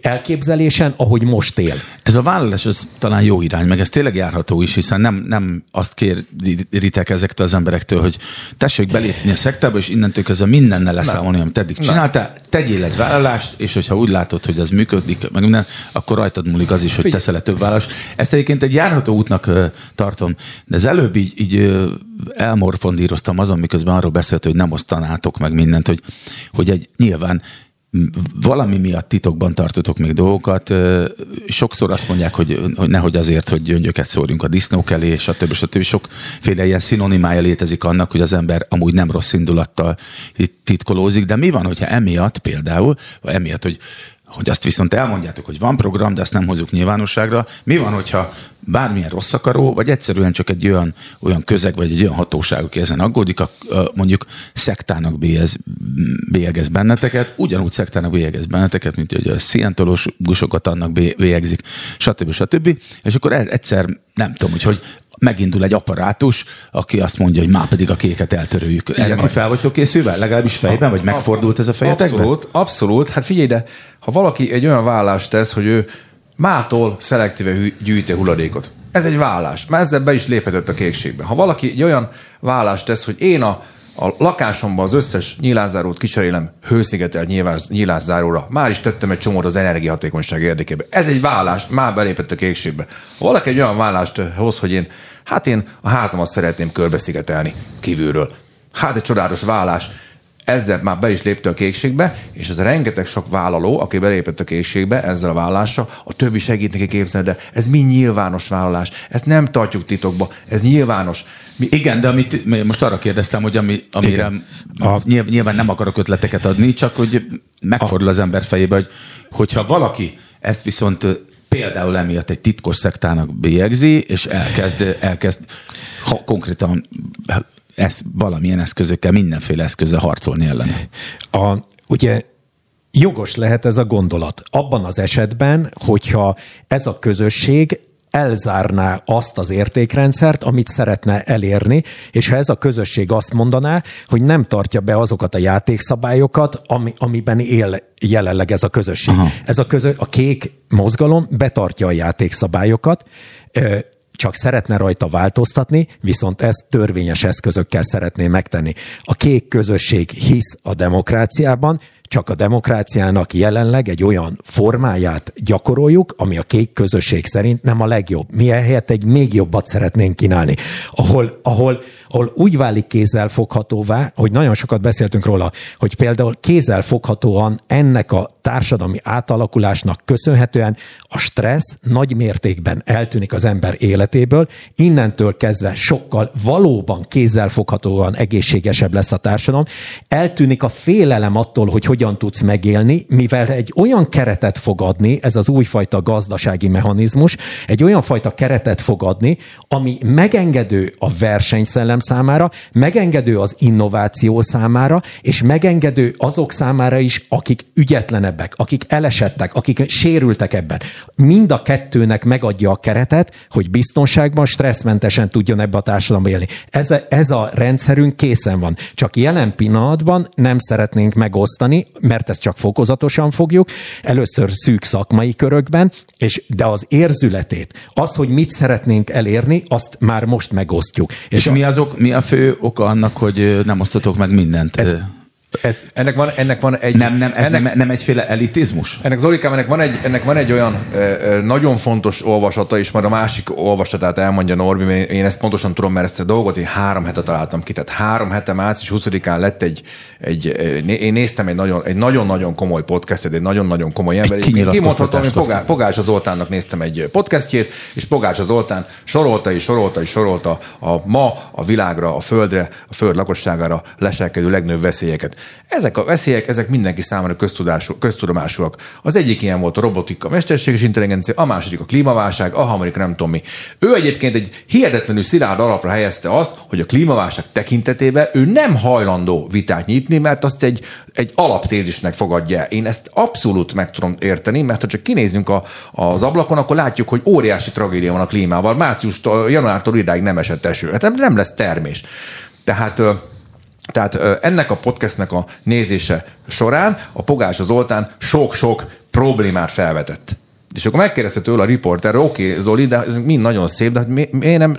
elképzelésen, ahogy most él. Ez a vállalás az talán jó irány, meg ez tényleg járható is, hiszen nem, nem azt kéritek ezektől az emberektől, hogy tessék belépni a szektába, és innentől kezdve mindennel leszámolni, amit eddig csináltál, tegyél egy vállalást, és hogyha úgy látod, hogy az működik, meg minden, akkor rajtad múlik az is, hogy teszel-e több vállalást. Ezt egyébként egy járható útnak tartom, de az előbb így, így ö, elmorfondíroztam azon, miközben arról beszélt, hogy nem osztanátok meg mindent, hogy, hogy egy nyilván valami miatt titokban tartotok még dolgokat. Sokszor azt mondják, hogy, hogy nehogy azért, hogy gyöngyöket szórjunk a disznók elé, stb. stb. Sokféle ilyen szinonimája létezik annak, hogy az ember amúgy nem rossz indulattal titkolózik, de mi van, hogyha emiatt például, vagy emiatt, hogy hogy azt viszont elmondjátok, hogy van program, de azt nem hozzuk nyilvánosságra. Mi van, hogyha bármilyen rossz akaró, vagy egyszerűen csak egy olyan, olyan közeg, vagy egy olyan hatóság, aki ezen aggódik, a, mondjuk szektának bélyez, bélyegez benneteket, ugyanúgy szektának bélyegez benneteket, mint hogy a szientológusokat annak bé- bélyegzik, stb. stb. És akkor egyszer nem tudom, hogy, hogy megindul egy apparátus, aki azt mondja, hogy már pedig a kéket eltörőjük. Erre ti fel vagytok készülve? Legalábbis fejben? Vagy megfordult ez a fejetekben? Abszolút, abszolút. Hát figyelj, de ha valaki egy olyan vállást tesz, hogy ő mától szelektíve gyűjti hulladékot. Ez egy vállás. Már ezzel be is léphetett a kékségbe. Ha valaki egy olyan vállást tesz, hogy én a, a lakásomban az összes nyílászárót kicserélem hőszigetelt nyílászáróra, már is tettem egy csomót az energiahatékonyság érdekében. Ez egy vállás, már belépett a kékségbe. Valaki egy olyan vállást hoz, hogy én, hát én a házamat szeretném körbeszigetelni kívülről. Hát egy csodálatos vállás ezzel már be is lépte a kékségbe, és ez a rengeteg sok vállaló, aki belépett a kékségbe ezzel a vállással, a többi segít neki képzelni, de ez mi nyilvános vállalás. Ezt nem tartjuk titokba, ez nyilvános. Mi, Igen, de amit most arra kérdeztem, hogy ami, amire Igen. a... nyilván nem akarok ötleteket adni, csak hogy megfordul az ember fejébe, hogy hogyha valaki ezt viszont például emiatt egy titkos szektának bélyegzi, és elkezd, elkezd ha, konkrétan ez valamilyen eszközökkel, mindenféle eszközzel harcolni ellene. A, ugye jogos lehet ez a gondolat. Abban az esetben, hogyha ez a közösség elzárná azt az értékrendszert, amit szeretne elérni, és ha ez a közösség azt mondaná, hogy nem tartja be azokat a játékszabályokat, ami, amiben él jelenleg ez a közösség. Aha. Ez a, közö, a kék mozgalom betartja a játékszabályokat, csak szeretne rajta változtatni, viszont ezt törvényes eszközökkel szeretné megtenni. A kék közösség hisz a demokráciában, csak a demokráciának jelenleg egy olyan formáját gyakoroljuk, ami a kék közösség szerint nem a legjobb. Mi ehelyett egy még jobbat szeretnénk kínálni, ahol, ahol ahol úgy válik kézzelfoghatóvá, hogy nagyon sokat beszéltünk róla, hogy például kézzelfoghatóan ennek a társadalmi átalakulásnak köszönhetően a stressz nagy mértékben eltűnik az ember életéből, innentől kezdve sokkal valóban kézzelfoghatóan egészségesebb lesz a társadalom, eltűnik a félelem attól, hogy hogyan tudsz megélni, mivel egy olyan keretet fog adni, ez az újfajta gazdasági mechanizmus, egy olyan fajta keretet fog adni, ami megengedő a versenyszellem számára, megengedő az innováció számára, és megengedő azok számára is, akik ügyetlenebbek, akik elesettek, akik sérültek ebben. Mind a kettőnek megadja a keretet, hogy biztonságban, stresszmentesen tudjon ebbe a társadalomba élni. Ez a, ez a rendszerünk készen van. Csak jelen pillanatban nem szeretnénk megosztani, mert ezt csak fokozatosan fogjuk, először szűk szakmai körökben, és de az érzületét, az, hogy mit szeretnénk elérni, azt már most megosztjuk. És, és mi az ok, mi a fő oka annak, hogy nem osztotok meg mindent? Ez, ez, ennek, van, ennek van egy... Nem, nem, ez ennek, nem, nem egyféle elitizmus? Ennek Zolikám, ennek van egy, ennek van egy olyan ö, nagyon fontos olvasata, és majd a másik olvasatát elmondja Norbi, mert én ezt pontosan tudom, mert ezt a dolgot én három hete találtam ki. Tehát három hete március 20-án lett egy, egy, én néztem egy nagyon, egy nagyon-nagyon komoly podcastet, egy nagyon-nagyon komoly ember. Én kimondhatom, hogy Pogá, Pogács Zoltánnak néztem egy podcastjét, és Pogács Zoltán sorolta és sorolta és sorolta a ma a világra, a földre, a föld lakosságára leselkedő legnagyobb veszélyeket. Ezek a veszélyek, ezek mindenki számára köztudomásúak. Az egyik ilyen volt a robotika, mesterséges intelligencia, a második a klímaválság, a harmadik nem tudom mi. Ő egyébként egy hihetetlenül szilárd alapra helyezte azt, hogy a klímaválság tekintetében ő nem hajlandó vitát nyitni, mert azt egy, egy alaptézisnek fogadja. Én ezt abszolút meg tudom érteni, mert ha csak kinézünk a, az ablakon, akkor látjuk, hogy óriási tragédia van a klímával. Márciustól, januártól idáig nem esett eső. Hát nem lesz termés. Tehát tehát ennek a podcastnek a nézése során a Pogács Zoltán sok-sok problémát felvetett. És akkor megkérdezte tőle a riporter, oké, okay, Zoli, de ez mind nagyon szép, de hát mi, miért, nem,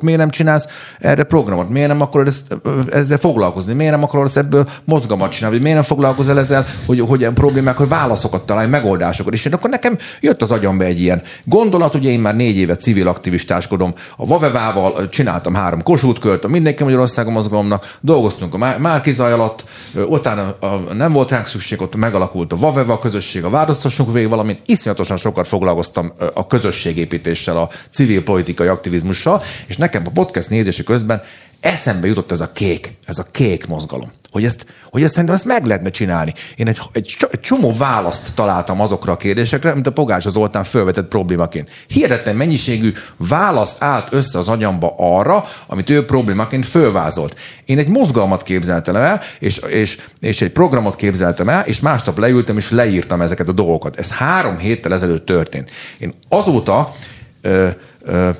miért nem csinálsz erre programot? Miért nem akarod ezt, ezzel foglalkozni? Miért nem akarod ebből mozgalmat csinálni? Miért nem foglalkozol ezzel, hogy, hogy a problémákhoz válaszokat találj, megoldásokat? És akkor nekem jött az agyamba egy ilyen gondolat, ugye én már négy éve civil aktivistáskodom a Vavevával, csináltam három kosútkört, a Mindenki Magyarországon mozgalomnak, dolgoztunk a Márkizaj alatt, utána nem volt ránk szükség, ott megalakult a Vaveva közösség, a Választassunk végig, valamint iszonyatosan sok sokat foglalkoztam a közösségépítéssel, a civil politikai aktivizmussal, és nekem a podcast nézése közben eszembe jutott ez a kék, ez a kék mozgalom. Hogy ezt, hogy ezt szerintem ezt meg lehetne csinálni. Én egy, egy, egy csomó választ találtam azokra a kérdésekre, mint a Pogács Zoltán felvetett problémaként. Hihetetlen mennyiségű válasz állt össze az agyamba arra, amit ő problémaként fölvázolt. Én egy mozgalmat képzeltem el, és, és, és egy programot képzeltem el, és másnap leültem, és leírtam ezeket a dolgokat. Ez három héttel ezelőtt történt. Én azóta ö,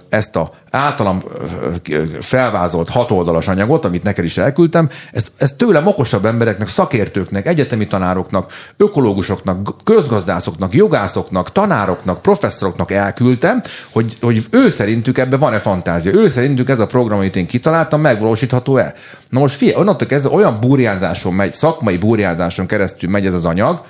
ezt a általam felvázolt hatoldalas anyagot, amit neked is elküldtem, ezt, ezt tőlem okosabb embereknek, szakértőknek, egyetemi tanároknak, ökológusoknak, közgazdászoknak, jogászoknak, tanároknak, professzoroknak elküldtem, hogy, hogy ő szerintük ebbe van-e fantázia, ő szerintük ez a program, amit én kitaláltam, megvalósítható-e. Na most figyelj, onnantól ez olyan burjánzáson megy, szakmai burjánzáson keresztül megy ez az anyag,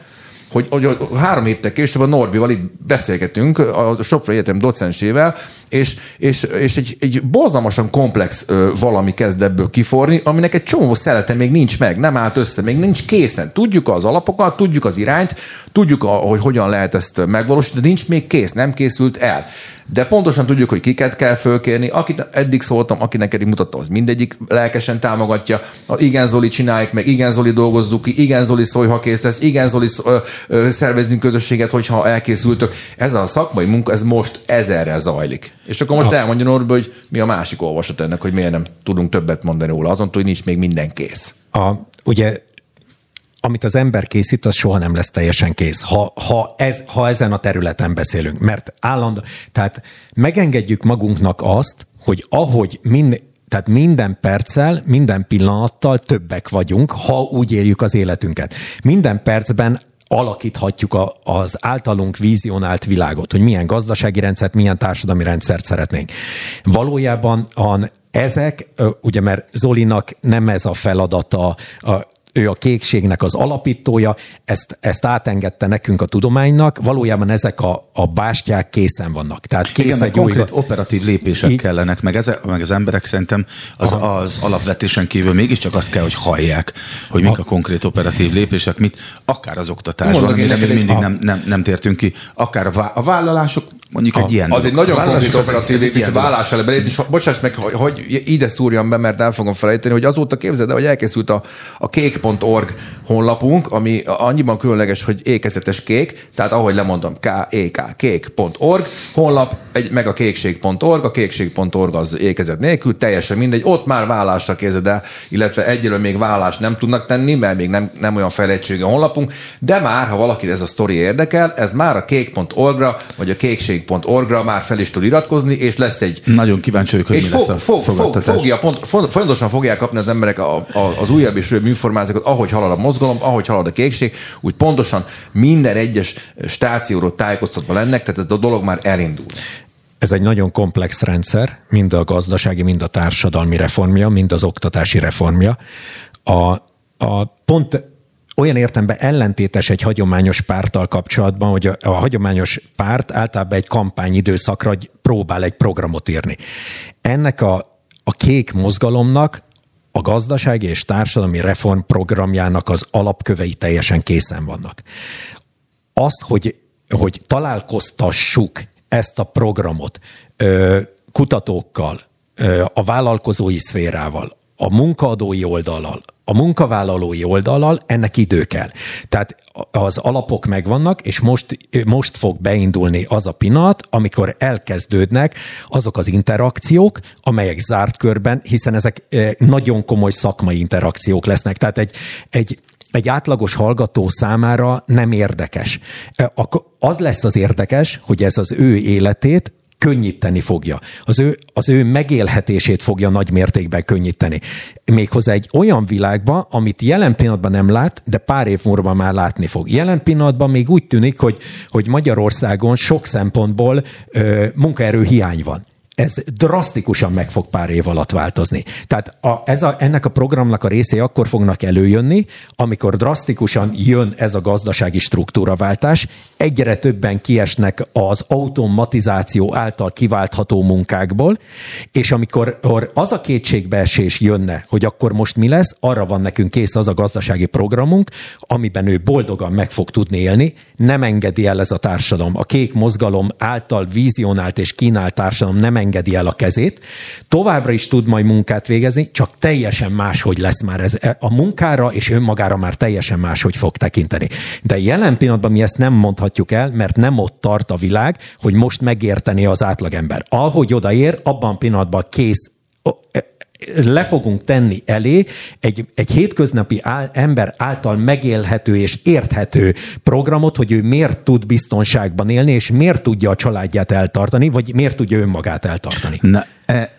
hogy, hogy három héttel később a Norbival itt beszélgetünk, a Sopra Egyetem docensével, és, és, és egy, egy borzalmasan komplex valami kezd ebből kiforni, aminek egy csomó szelete még nincs meg, nem állt össze, még nincs készen. Tudjuk az alapokat, tudjuk az irányt, tudjuk, hogy hogyan lehet ezt megvalósítani, de nincs még kész, nem készült el de pontosan tudjuk, hogy kiket kell fölkérni. Akit eddig szóltam, aki neked mutatta, az mindegyik lelkesen támogatja. A igen, Zoli, csináljuk meg, igen, Zoli, dolgozzuk ki, igen, Zoli, szólj, ha kész lesz, igen, Zoli, szervezünk közösséget, hogyha elkészültök. Ez a szakmai munka, ez most ezerrel zajlik. És akkor most elmondja Norbi, hogy mi a másik olvasat ennek, hogy miért nem tudunk többet mondani róla, azon, hogy nincs még minden kész. A, ugye amit az ember készít, az soha nem lesz teljesen kész, ha, ha, ez, ha ezen a területen beszélünk. Mert állandó, tehát megengedjük magunknak azt, hogy ahogy mind, tehát minden perccel, minden pillanattal többek vagyunk, ha úgy éljük az életünket. Minden percben alakíthatjuk a, az általunk vízionált világot, hogy milyen gazdasági rendszert, milyen társadalmi rendszert szeretnénk. Valójában a, ezek, ugye mert Zolinak nem ez a feladata, a, ő a kékségnek az alapítója, ezt, ezt átengedte nekünk a tudománynak, valójában ezek a, a bástyák készen vannak. Tehát kész Igen, egy konkrét új... operatív lépések Így- kellenek, meg, ez, meg az emberek szerintem az, az alapvetésen kívül mégiscsak azt kell, hogy hallják, hogy mik a konkrét operatív lépések, mit akár az oktatásban, Mondok amire egy- mindig nem, nem, nem tértünk ki, akár a, vá- a vállalások, mondjuk egy ilyen. Az egy nagyon A konkrét operatív lépés, a dolog. vállás elé belépni. És Bocsáss meg, hogy, hogy ide szúrjam be, mert el fogom felejteni, hogy azóta képzeld el, hogy elkészült a, a kék.org honlapunk, ami annyiban különleges, hogy ékezetes kék, tehát ahogy lemondom, K-E-K, kék.org honlap, egy, meg a kékség.org, a kékség.org az ékezet nélkül, teljesen mindegy, ott már vállásra kézed el, illetve egyelőre még vállást nem tudnak tenni, mert még nem, nem olyan fejlettsége a honlapunk, de már, ha valaki ez a sztori érdekel, ez már a kék.org-ra, vagy a kékség.org-ra már fel is tud iratkozni, és lesz egy Nagyon kíváncsi vagyok, hogy és mi lesz fog, a fog, fogja, pont, font- folyamatosan fogják kapni az emberek a, a, az újabb és újabb információkat, ahogy halad a mozgalom, ahogy halad a kékség, úgy pontosan minden egyes stációról tájékoztatva lennek, tehát ez a dolog már elindul. Ez egy nagyon komplex rendszer, mind a gazdasági, mind a társadalmi reformja, mind az oktatási reformja. A, a pont olyan értemben ellentétes egy hagyományos párttal kapcsolatban, hogy a, a hagyományos párt általában egy kampányidőszakra próbál egy programot írni. Ennek a, a kék mozgalomnak a gazdasági és társadalmi reformprogramjának az alapkövei teljesen készen vannak azt, hogy, hogy találkoztassuk ezt a programot ö, kutatókkal, ö, a vállalkozói szférával, a munkaadói oldallal, a munkavállalói oldallal, ennek idő kell. Tehát az alapok megvannak, és most, most fog beindulni az a pillanat, amikor elkezdődnek azok az interakciók, amelyek zárt körben, hiszen ezek ö, nagyon komoly szakmai interakciók lesznek. Tehát egy, egy egy átlagos hallgató számára nem érdekes. Akkor az lesz az érdekes, hogy ez az ő életét könnyíteni fogja. Az ő, az ő megélhetését fogja nagy mértékben könnyíteni. Méghozzá egy olyan világban, amit jelen pillanatban nem lát, de pár év múlva már látni fog. Jelen pillanatban még úgy tűnik, hogy, hogy Magyarországon sok szempontból ö, munkaerő hiány van ez drasztikusan meg fog pár év alatt változni. Tehát a, ez a, ennek a programnak a részei akkor fognak előjönni, amikor drasztikusan jön ez a gazdasági struktúraváltás, egyre többen kiesnek az automatizáció által kiváltható munkákból, és amikor or az a kétségbeesés jönne, hogy akkor most mi lesz, arra van nekünk kész az a gazdasági programunk, amiben ő boldogan meg fog tudni élni, nem engedi el ez a társadalom. A kék mozgalom által vizionált és kínált társadalom nem engedi el a kezét, továbbra is tud majd munkát végezni, csak teljesen máshogy lesz már ez. A munkára és önmagára már teljesen máshogy fog tekinteni. De jelen pillanatban mi ezt nem mondhatjuk el, mert nem ott tart a világ, hogy most megérteni az átlagember. Ahogy odaér, abban a pillanatban kész le fogunk tenni elé egy, egy hétköznapi áll, ember által megélhető és érthető programot, hogy ő miért tud biztonságban élni, és miért tudja a családját eltartani, vagy miért tudja önmagát eltartani. Na,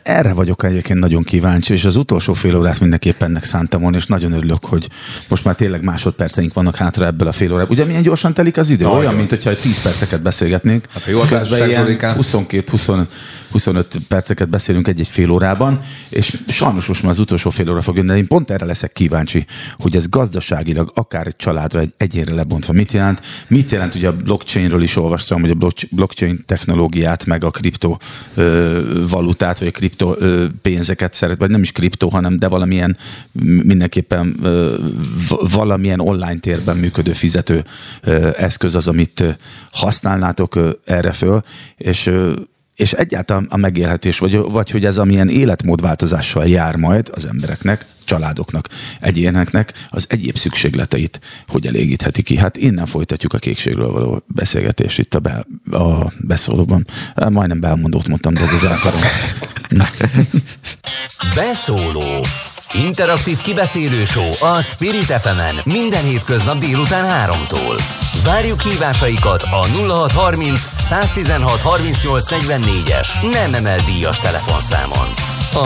erre vagyok egyébként nagyon kíváncsi, és az utolsó fél órát mindenképpen ennek szántam volna, és nagyon örülök, hogy most már tényleg másodperceink vannak hátra ebből a fél órából. Ugye milyen gyorsan telik az idő? Nagyon. Olyan, mint hogyha 10 perceket beszélgetnénk. Hát, ha jól társaság, Zolikán. 22-25 perceket beszélünk egy-egy fél órában, és sajnos most már az utolsó fél óra fog jönni, de én pont erre leszek kíváncsi, hogy ez gazdaságilag akár egy családra, egy egyénre lebontva mit jelent. Mit jelent, ugye a blockchainről is olvastam, hogy a block- blockchain technológiát, meg a kriptovalutát, vagy a kripto pénzeket szeret, vagy nem is kriptó, hanem de valamilyen mindenképpen valamilyen online térben működő fizető eszköz az, amit használnátok erre föl, és és egyáltalán a megélhetés, vagy, vagy hogy ez amilyen életmódváltozással jár majd az embereknek, családoknak, egyéneknek az egyéb szükségleteit, hogy elégítheti ki. Hát innen folytatjuk a kékségről való beszélgetést itt a, be, a beszólóban. Majdnem belmondót mondtam, de ez az elkarom. Beszóló Interaktív kibeszélő show a Spirit fm minden hétköznap délután 3-tól. Várjuk hívásaikat a 0630 116 38 es nem emel díjas telefonszámon.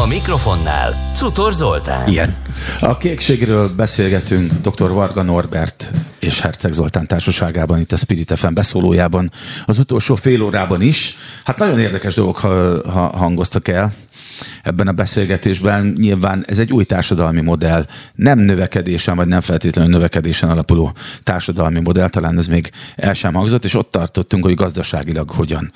A mikrofonnál Cutor Zoltán. Igen. A kékségről beszélgetünk dr. Varga Norbert és Herceg Zoltán társaságában, itt a Spirit FM beszólójában, az utolsó fél órában is. Hát nagyon érdekes dolgok ha, ha hangoztak el ebben a beszélgetésben. Nyilván ez egy új társadalmi modell, nem növekedésen, vagy nem feltétlenül növekedésen alapuló társadalmi modell, talán ez még el sem hangzott, és ott tartottunk, hogy gazdaságilag hogyan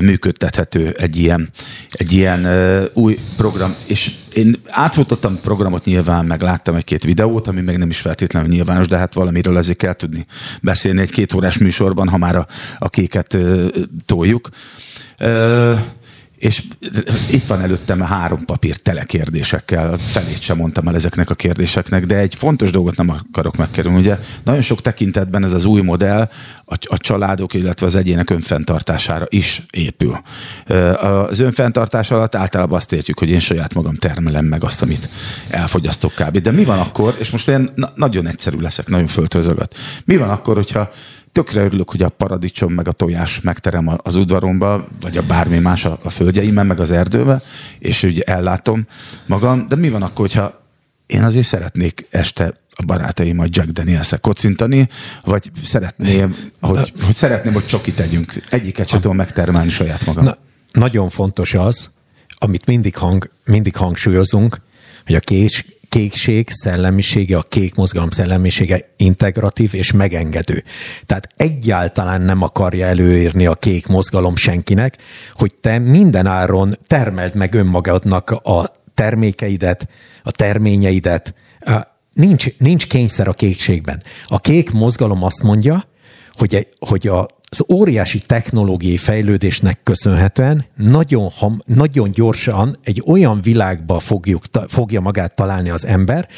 működtethető egy ilyen, egy ilyen új program. És én átfutottam programot nyilván, meg láttam egy-két videót, ami még nem is feltétlenül nyilvános, de hát valamiről azért kell tudni beszélni egy két órás műsorban, ha már a, a kéket toljuk. És itt van előttem három papír tele kérdésekkel, felét sem mondtam el ezeknek a kérdéseknek, de egy fontos dolgot nem akarok megkerülni. Ugye nagyon sok tekintetben ez az új modell a, a családok, illetve az egyének önfenntartására is épül. Az önfenntartás alatt általában azt értjük, hogy én saját magam termelem meg azt, amit elfogyasztok kb. De mi van akkor, és most én nagyon egyszerű leszek, nagyon föltözögat. Mi van akkor, hogyha tökre örülök, hogy a paradicsom meg a tojás megterem az udvaromba, vagy a bármi más a, a földjeimben, meg az erdőbe, és úgy ellátom magam. De mi van akkor, hogyha én azért szeretnék este a barátaim a Jack daniels kocintani, vagy szeretném, hogy, hogy szeretném, hogy csokit tegyünk. Egyiket sem tudom megtermelni saját magam. Na, nagyon fontos az, amit mindig, hang, mindig hangsúlyozunk, hogy a kés, kékség szellemisége, a kék mozgalom szellemisége integratív és megengedő. Tehát egyáltalán nem akarja előírni a kék mozgalom senkinek, hogy te minden áron termeld meg önmagadnak a termékeidet, a terményeidet. Nincs, nincs kényszer a kékségben. A kék mozgalom azt mondja, hogy, hogy a az óriási technológiai fejlődésnek köszönhetően nagyon, ham, nagyon gyorsan egy olyan világba fogjuk, fogja magát találni az ember,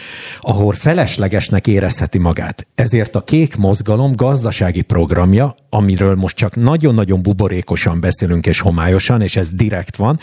ahol feleslegesnek érezheti magát. Ezért a kék mozgalom gazdasági programja, amiről most csak nagyon-nagyon buborékosan beszélünk és homályosan, és ez direkt van,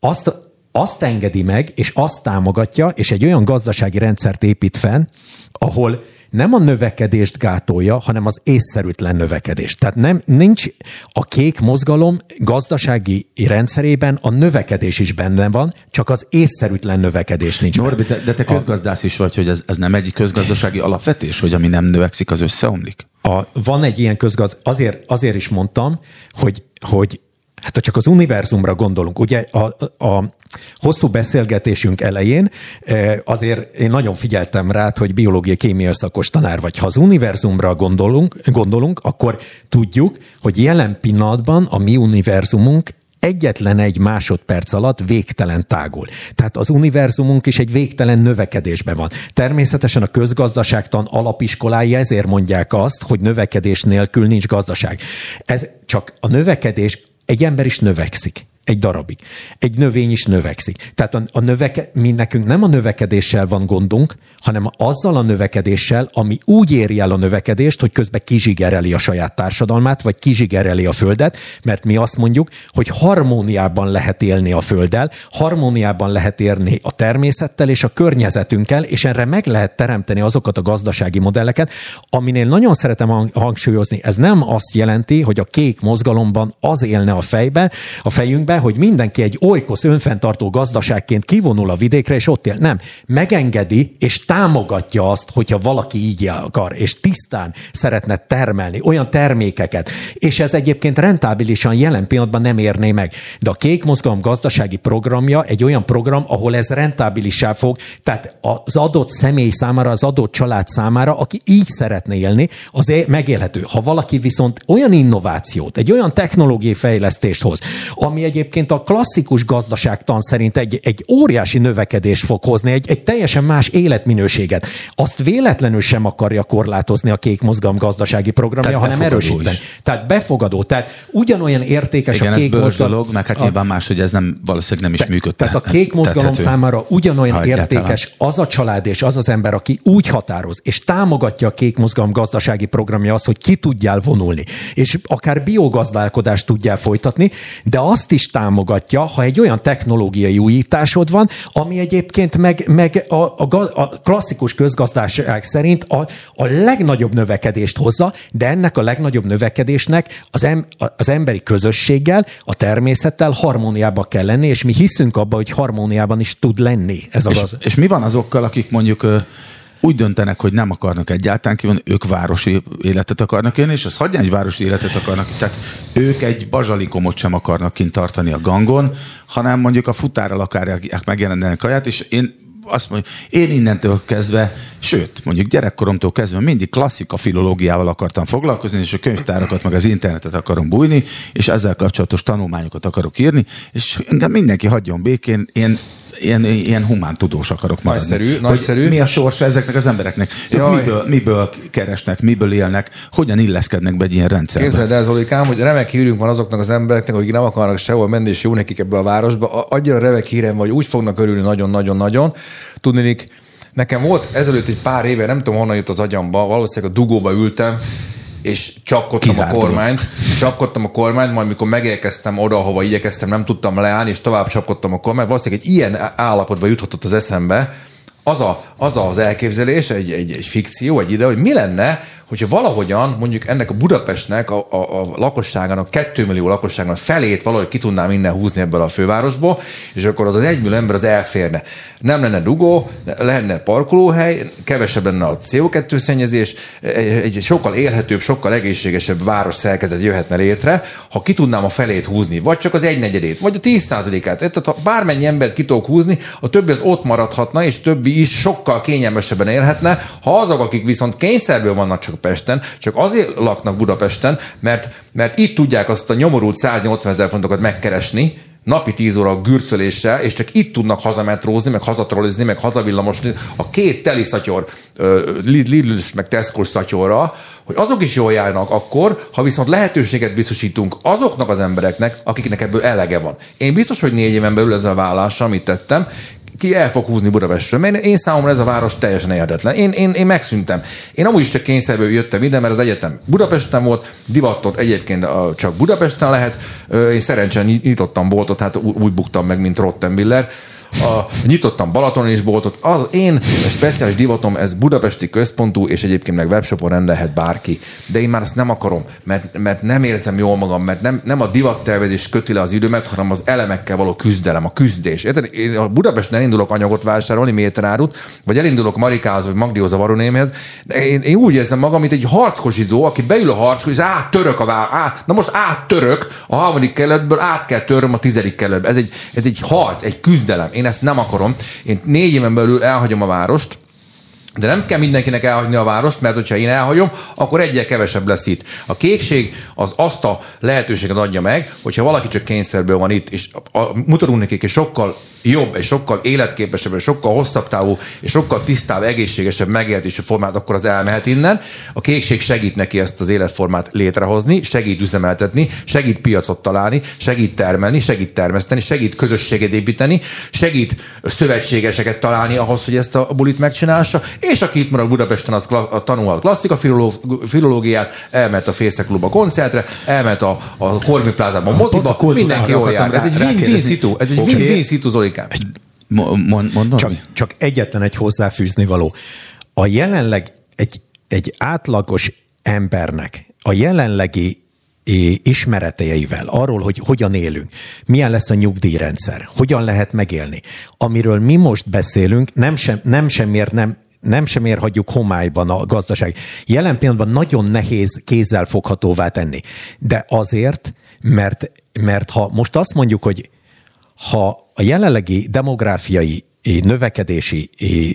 azt, azt engedi meg, és azt támogatja, és egy olyan gazdasági rendszert épít fenn, ahol nem a növekedést gátolja, hanem az észszerűtlen növekedést. Tehát nem, nincs a kék mozgalom gazdasági rendszerében a növekedés is benne van, csak az észszerűtlen növekedés nincs Norbi, de, de te közgazdász is vagy, hogy ez, ez nem egy közgazdasági alapvetés, hogy ami nem növekszik, az összeomlik? A, van egy ilyen közgaz, azért, azért is mondtam, hogy, hogy Hát ha csak az univerzumra gondolunk, ugye a, a hosszú beszélgetésünk elején eh, azért én nagyon figyeltem rá, hogy biológiai kémia szakos tanár vagy. Ha az univerzumra gondolunk, gondolunk, akkor tudjuk, hogy jelen pillanatban a mi univerzumunk egyetlen egy másodperc alatt végtelen tágul. Tehát az univerzumunk is egy végtelen növekedésben van. Természetesen a közgazdaságtan alapiskolái ezért mondják azt, hogy növekedés nélkül nincs gazdaság. Ez csak a növekedés egy ember is növekszik egy darabig. Egy növény is növekszik. Tehát a, a növeke, mi nekünk nem a növekedéssel van gondunk, hanem azzal a növekedéssel, ami úgy éri el a növekedést, hogy közben kizsigereli a saját társadalmát, vagy kizsigereli a földet, mert mi azt mondjuk, hogy harmóniában lehet élni a földdel, harmóniában lehet érni a természettel és a környezetünkkel, és erre meg lehet teremteni azokat a gazdasági modelleket, aminél nagyon szeretem hangsúlyozni, ez nem azt jelenti, hogy a kék mozgalomban az élne a fejbe, a fejünkbe, be, hogy mindenki egy olykosz önfenntartó gazdaságként kivonul a vidékre, és ott él. Nem. Megengedi és támogatja azt, hogyha valaki így akar, és tisztán szeretne termelni olyan termékeket, és ez egyébként rentábilisan jelen pillanatban nem érné meg. De a kék mozgalom gazdasági programja egy olyan program, ahol ez rentábilisá fog, tehát az adott személy számára, az adott család számára, aki így szeretne élni, az megélhető. Ha valaki viszont olyan innovációt, egy olyan technológiai fejlesztést hoz, ami egy egyébként a klasszikus gazdaságtan szerint egy, egy óriási növekedés fog hozni, egy, egy teljesen más életminőséget. Azt véletlenül sem akarja korlátozni a kék mozgalom gazdasági programja, tehát hanem erősíteni. Tehát befogadó. Tehát ugyanolyan értékes Igen, a kék mozgalom. dolog, meg hát nyilván más, hogy ez nem valószínűleg nem is te, működik. Tehát a kék mozgalom tethető. számára ugyanolyan értékes az a család és az az ember, aki úgy határoz, és támogatja a kék mozgalom gazdasági programja az, hogy ki tudjál vonulni, és akár biogazdálkodást tudjál folytatni, de azt is támogatja, ha egy olyan technológiai újításod van, ami egyébként meg, meg a, a, a klasszikus közgazdaság szerint a, a legnagyobb növekedést hozza, de ennek a legnagyobb növekedésnek az, em, az emberi közösséggel, a természettel harmóniába kell lenni, és mi hiszünk abba, hogy harmóniában is tud lenni. Ez a És, gaz... és mi van azokkal, akik mondjuk úgy döntenek, hogy nem akarnak egyáltalán kívánni, ők városi életet akarnak élni, és az hagyján egy városi életet akarnak. Tehát ők egy bazsalikomot sem akarnak kint tartani a gangon, hanem mondjuk a futárral akarják megjelenni kaját, és én azt mondja, én innentől kezdve, sőt, mondjuk gyerekkoromtól kezdve mindig klasszika filológiával akartam foglalkozni, és a könyvtárakat, meg az internetet akarom bújni, és ezzel kapcsolatos tanulmányokat akarok írni, és engem mindenki hagyjon békén, én ilyen, ilyen humán tudós akarok maradni. Nagyszerű, nagyszerű. Mi a sorsa ezeknek az embereknek? Jaj. miből, miből keresnek, miből élnek, hogyan illeszkednek be egy ilyen rendszerbe? Képzeld el, Zolikám, hogy remek hírünk van azoknak az embereknek, akik nem akarnak sehol menni, és jó nekik ebbe a városba. A- Annyira remek hírem vagy, úgy fognak örülni nagyon-nagyon-nagyon. Tudnék, nekem volt ezelőtt egy pár éve, nem tudom honnan jött az agyamba, valószínűleg a dugóba ültem, és csapkodtam Kizárt a dolog. kormányt, csapkodtam a kormányt, majd mikor megérkeztem oda, ahova igyekeztem, nem tudtam leállni, és tovább csapkodtam a kormányt. Valószínűleg egy ilyen állapotba juthatott az eszembe, az, a, az az elképzelés, egy, egy, egy fikció, egy ide, hogy mi lenne, hogyha valahogyan mondjuk ennek a Budapestnek, a, a, a lakosságának, 2 millió lakosságának felét valahogy ki tudnám innen húzni ebből a fővárosból, és akkor az az egymillió ember az elférne. Nem lenne dugó, lenne parkolóhely, kevesebb lenne a CO2 szennyezés, egy sokkal élhetőbb, sokkal egészségesebb város szerkezet jöhetne létre, ha ki tudnám a felét húzni, vagy csak az egynegyedét, vagy a 10%-át. Tehát ha bármennyi embert ki tudok húzni, a többi az ott maradhatna, és többi is sokkal kényelmesebben élhetne, ha azok, akik viszont kényszerből vannak csak Pesten, csak azért laknak Budapesten, mert, mert itt tudják azt a nyomorult 180 ezer fontokat megkeresni, napi 10 óra gürcöléssel, és csak itt tudnak hazametrózni, meg hazatrollizni, meg hazavillamosni a két teli szatyor, lidl meg tesco szatyorra, hogy azok is jól járnak akkor, ha viszont lehetőséget biztosítunk azoknak az embereknek, akiknek ebből elege van. Én biztos, hogy négy éven belül ezzel a vállással, amit tettem, ki el fog húzni Budapestről. Mert én számomra ez a város teljesen érdetetlen. Én, én, én megszűntem. Én amúgy is csak kényszerből jöttem ide, mert az egyetem Budapesten volt, divattot egyébként csak Budapesten lehet. Én szerencsén nyitottam boltot, hát úgy buktam meg, mint Rottenbiller. A, nyitottam Balatonon is boltot. Az én speciális divatom, ez budapesti központú, és egyébként meg webshopon rendelhet bárki. De én már ezt nem akarom, mert, mert nem érzem jól magam, mert nem, nem a divattervezés köti le az időmet, hanem az elemekkel való küzdelem, a küzdés. Érted? Én a Budapesten elindulok anyagot vásárolni, méterárut, vagy elindulok Marikához, vagy Magdihoz a varonémhez, én, én, úgy érzem magam, mint egy harckosizó, aki beül a harckos, és áttörök a vár, át, na most áttörök a harmadik kerületből, át kell töröm a tizedik kerületbe. Ez egy, ez egy harc, egy küzdelem. Én ezt nem akarom. Én négy éven belül elhagyom a várost, de nem kell mindenkinek elhagyni a várost, mert hogyha én elhagyom, akkor egyel kevesebb lesz itt. A kékség az azt a lehetőséget adja meg, hogyha valaki csak kényszerből van itt, és mutatunk nekik egy sokkal jobb, és sokkal életképesebb, és sokkal hosszabb távú, és sokkal tisztább, egészségesebb megéltési formát, akkor az elmehet innen. A kékség segít neki ezt az életformát létrehozni, segít üzemeltetni, segít piacot találni, segít termelni, segít termeszteni, segít közösséget építeni, segít szövetségeseket találni ahhoz, hogy ezt a bulit megcsinálsa, és aki itt marad Budapesten, az kla- a tanul a klasszika filoló- filológiát, elment a Fészek Klubba koncertre, elment a, a Kormi plázában moziba, a mindenki jól jár. Ez egy win-win szitu, ez egy Oké. win-win szitu, Zolikám. Mo- mond, mondom? Csak, csak egyetlen egy hozzáfűzni való. A jelenleg egy, egy átlagos embernek a jelenlegi ismereteivel, arról, hogy hogyan élünk, milyen lesz a nyugdíjrendszer, hogyan lehet megélni. Amiről mi most beszélünk, nem sem, nem semmiért nem, nem semmiért hagyjuk homályban a gazdaság. Jelen pillanatban nagyon nehéz kézzel foghatóvá tenni. De azért, mert, mert ha most azt mondjuk, hogy ha a jelenlegi demográfiai növekedési,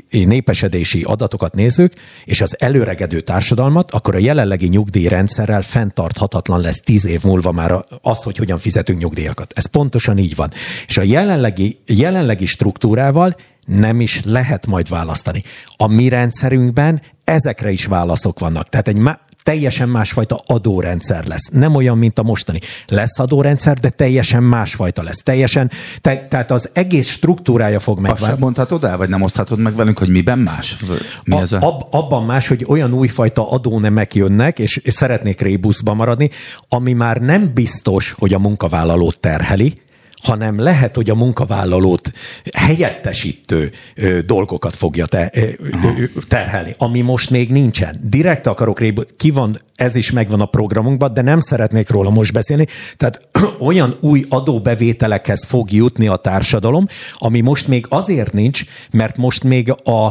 népesedési adatokat nézzük, és az előregedő társadalmat, akkor a jelenlegi nyugdíjrendszerrel fenntarthatatlan lesz tíz év múlva már az, hogy hogyan fizetünk nyugdíjakat. Ez pontosan így van. És a jelenlegi, jelenlegi struktúrával nem is lehet majd választani. A mi rendszerünkben ezekre is válaszok vannak. Tehát egy má- teljesen másfajta adórendszer lesz. Nem olyan, mint a mostani. Lesz adórendszer, de teljesen másfajta lesz. Teljesen, te, tehát az egész struktúrája fog Azt sem mondhatod el, vagy nem oszthatod meg velünk, hogy miben más? Mi ez a... Ab, abban más, hogy olyan újfajta adónemek jönnek, és, és szeretnék rébuszba maradni, ami már nem biztos, hogy a munkavállalót terheli, hanem lehet, hogy a munkavállalót helyettesítő ö, dolgokat fogja te, ö, ö, terhelni, ami most még nincsen. Direkt akarok rébb, ki van, ez is megvan a programunkban, de nem szeretnék róla most beszélni. Tehát olyan új adóbevételekhez fog jutni a társadalom, ami most még azért nincs, mert most még a,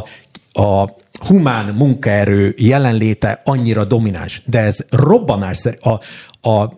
a humán munkaerő jelenléte annyira domináns, de ez robbanásszerű. A, a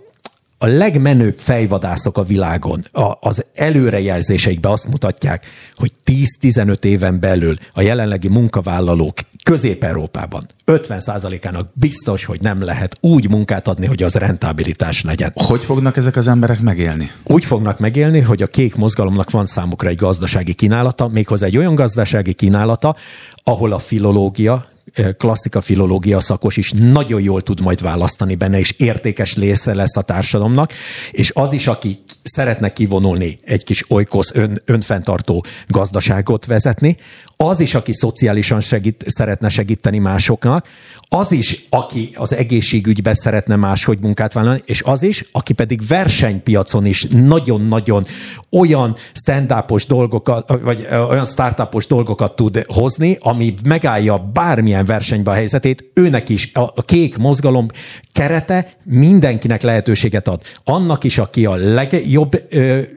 a legmenőbb fejvadászok a világon a, az előrejelzéseikbe azt mutatják, hogy 10-15 éven belül a jelenlegi munkavállalók Közép-Európában 50%-ának biztos, hogy nem lehet úgy munkát adni, hogy az rentabilitás legyen. Hogy fognak ezek az emberek megélni? Úgy fognak megélni, hogy a kék mozgalomnak van számukra egy gazdasági kínálata, méghozzá egy olyan gazdasági kínálata, ahol a filológia, klasszika filológia szakos is nagyon jól tud majd választani benne, és értékes része lesz a társadalomnak, és az is, aki szeretne kivonulni egy kis olykosz ön, önfenntartó gazdaságot vezetni, az is, aki szociálisan segít, szeretne segíteni másoknak, az is, aki az egészségügyben szeretne máshogy munkát vállalni, és az is, aki pedig versenypiacon is nagyon-nagyon olyan stand dolgokat, vagy olyan startupos dolgokat tud hozni, ami megállja bármilyen versenybe a helyzetét, őnek is a kék mozgalom kerete mindenkinek lehetőséget ad. Annak is, aki a legjobb,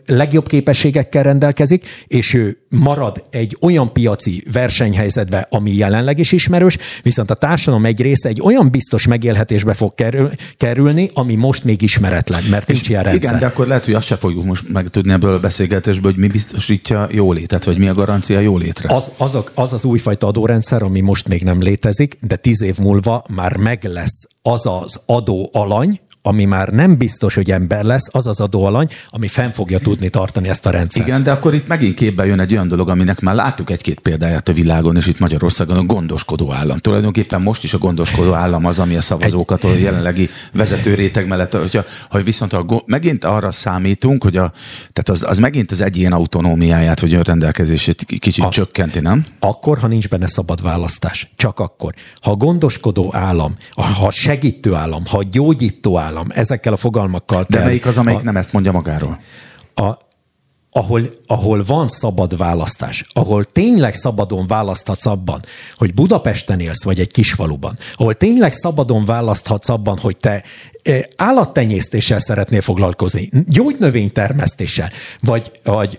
legjobb képességekkel rendelkezik, és ő marad egy olyan piaci versenyhelyzetbe, ami jelenleg is ismerős, viszont a társadalom egy része egy olyan biztos megélhetésbe fog kerül, kerülni, ami most még ismeretlen, mert nincs ilyen rendszer. Igen, de akkor lehet, hogy azt se fogjuk most megtudni ebből a beszélgetésből, hogy mi biztosítja jólétet, vagy mi a garancia jólétre. Az az, a, az, az újfajta adórendszer, ami most még nem létezik, de tíz év múlva már meg lesz az az adó alany, ami már nem biztos, hogy ember lesz, az az adóalany, ami fenn fogja tudni tartani ezt a rendszert. Igen, de akkor itt megint képbe jön egy olyan dolog, aminek már láttuk egy-két példáját a világon, és itt Magyarországon a gondoskodó állam. Tulajdonképpen most is a gondoskodó állam az, ami a szavazókat a jelenlegi vezető réteg mellett, hogyha, ha viszont a, megint arra számítunk, hogy a, tehát az, az megint az egyén autonómiáját, vagy önrendelkezését kicsit a, csökkenti, nem? Akkor, ha nincs benne szabad választás. Csak akkor. Ha a gondoskodó állam, ha segítő állam, ha gyógyító állam, állam. Ezekkel a fogalmakkal De melyik az, amelyik a, nem ezt mondja magáról? A, ahol, ahol van szabad választás, ahol tényleg szabadon választhatsz abban, hogy Budapesten élsz, vagy egy kisfaluban, ahol tényleg szabadon választhatsz abban, hogy te állattenyésztéssel szeretnél foglalkozni, gyógynövénytermesztéssel, vagy, vagy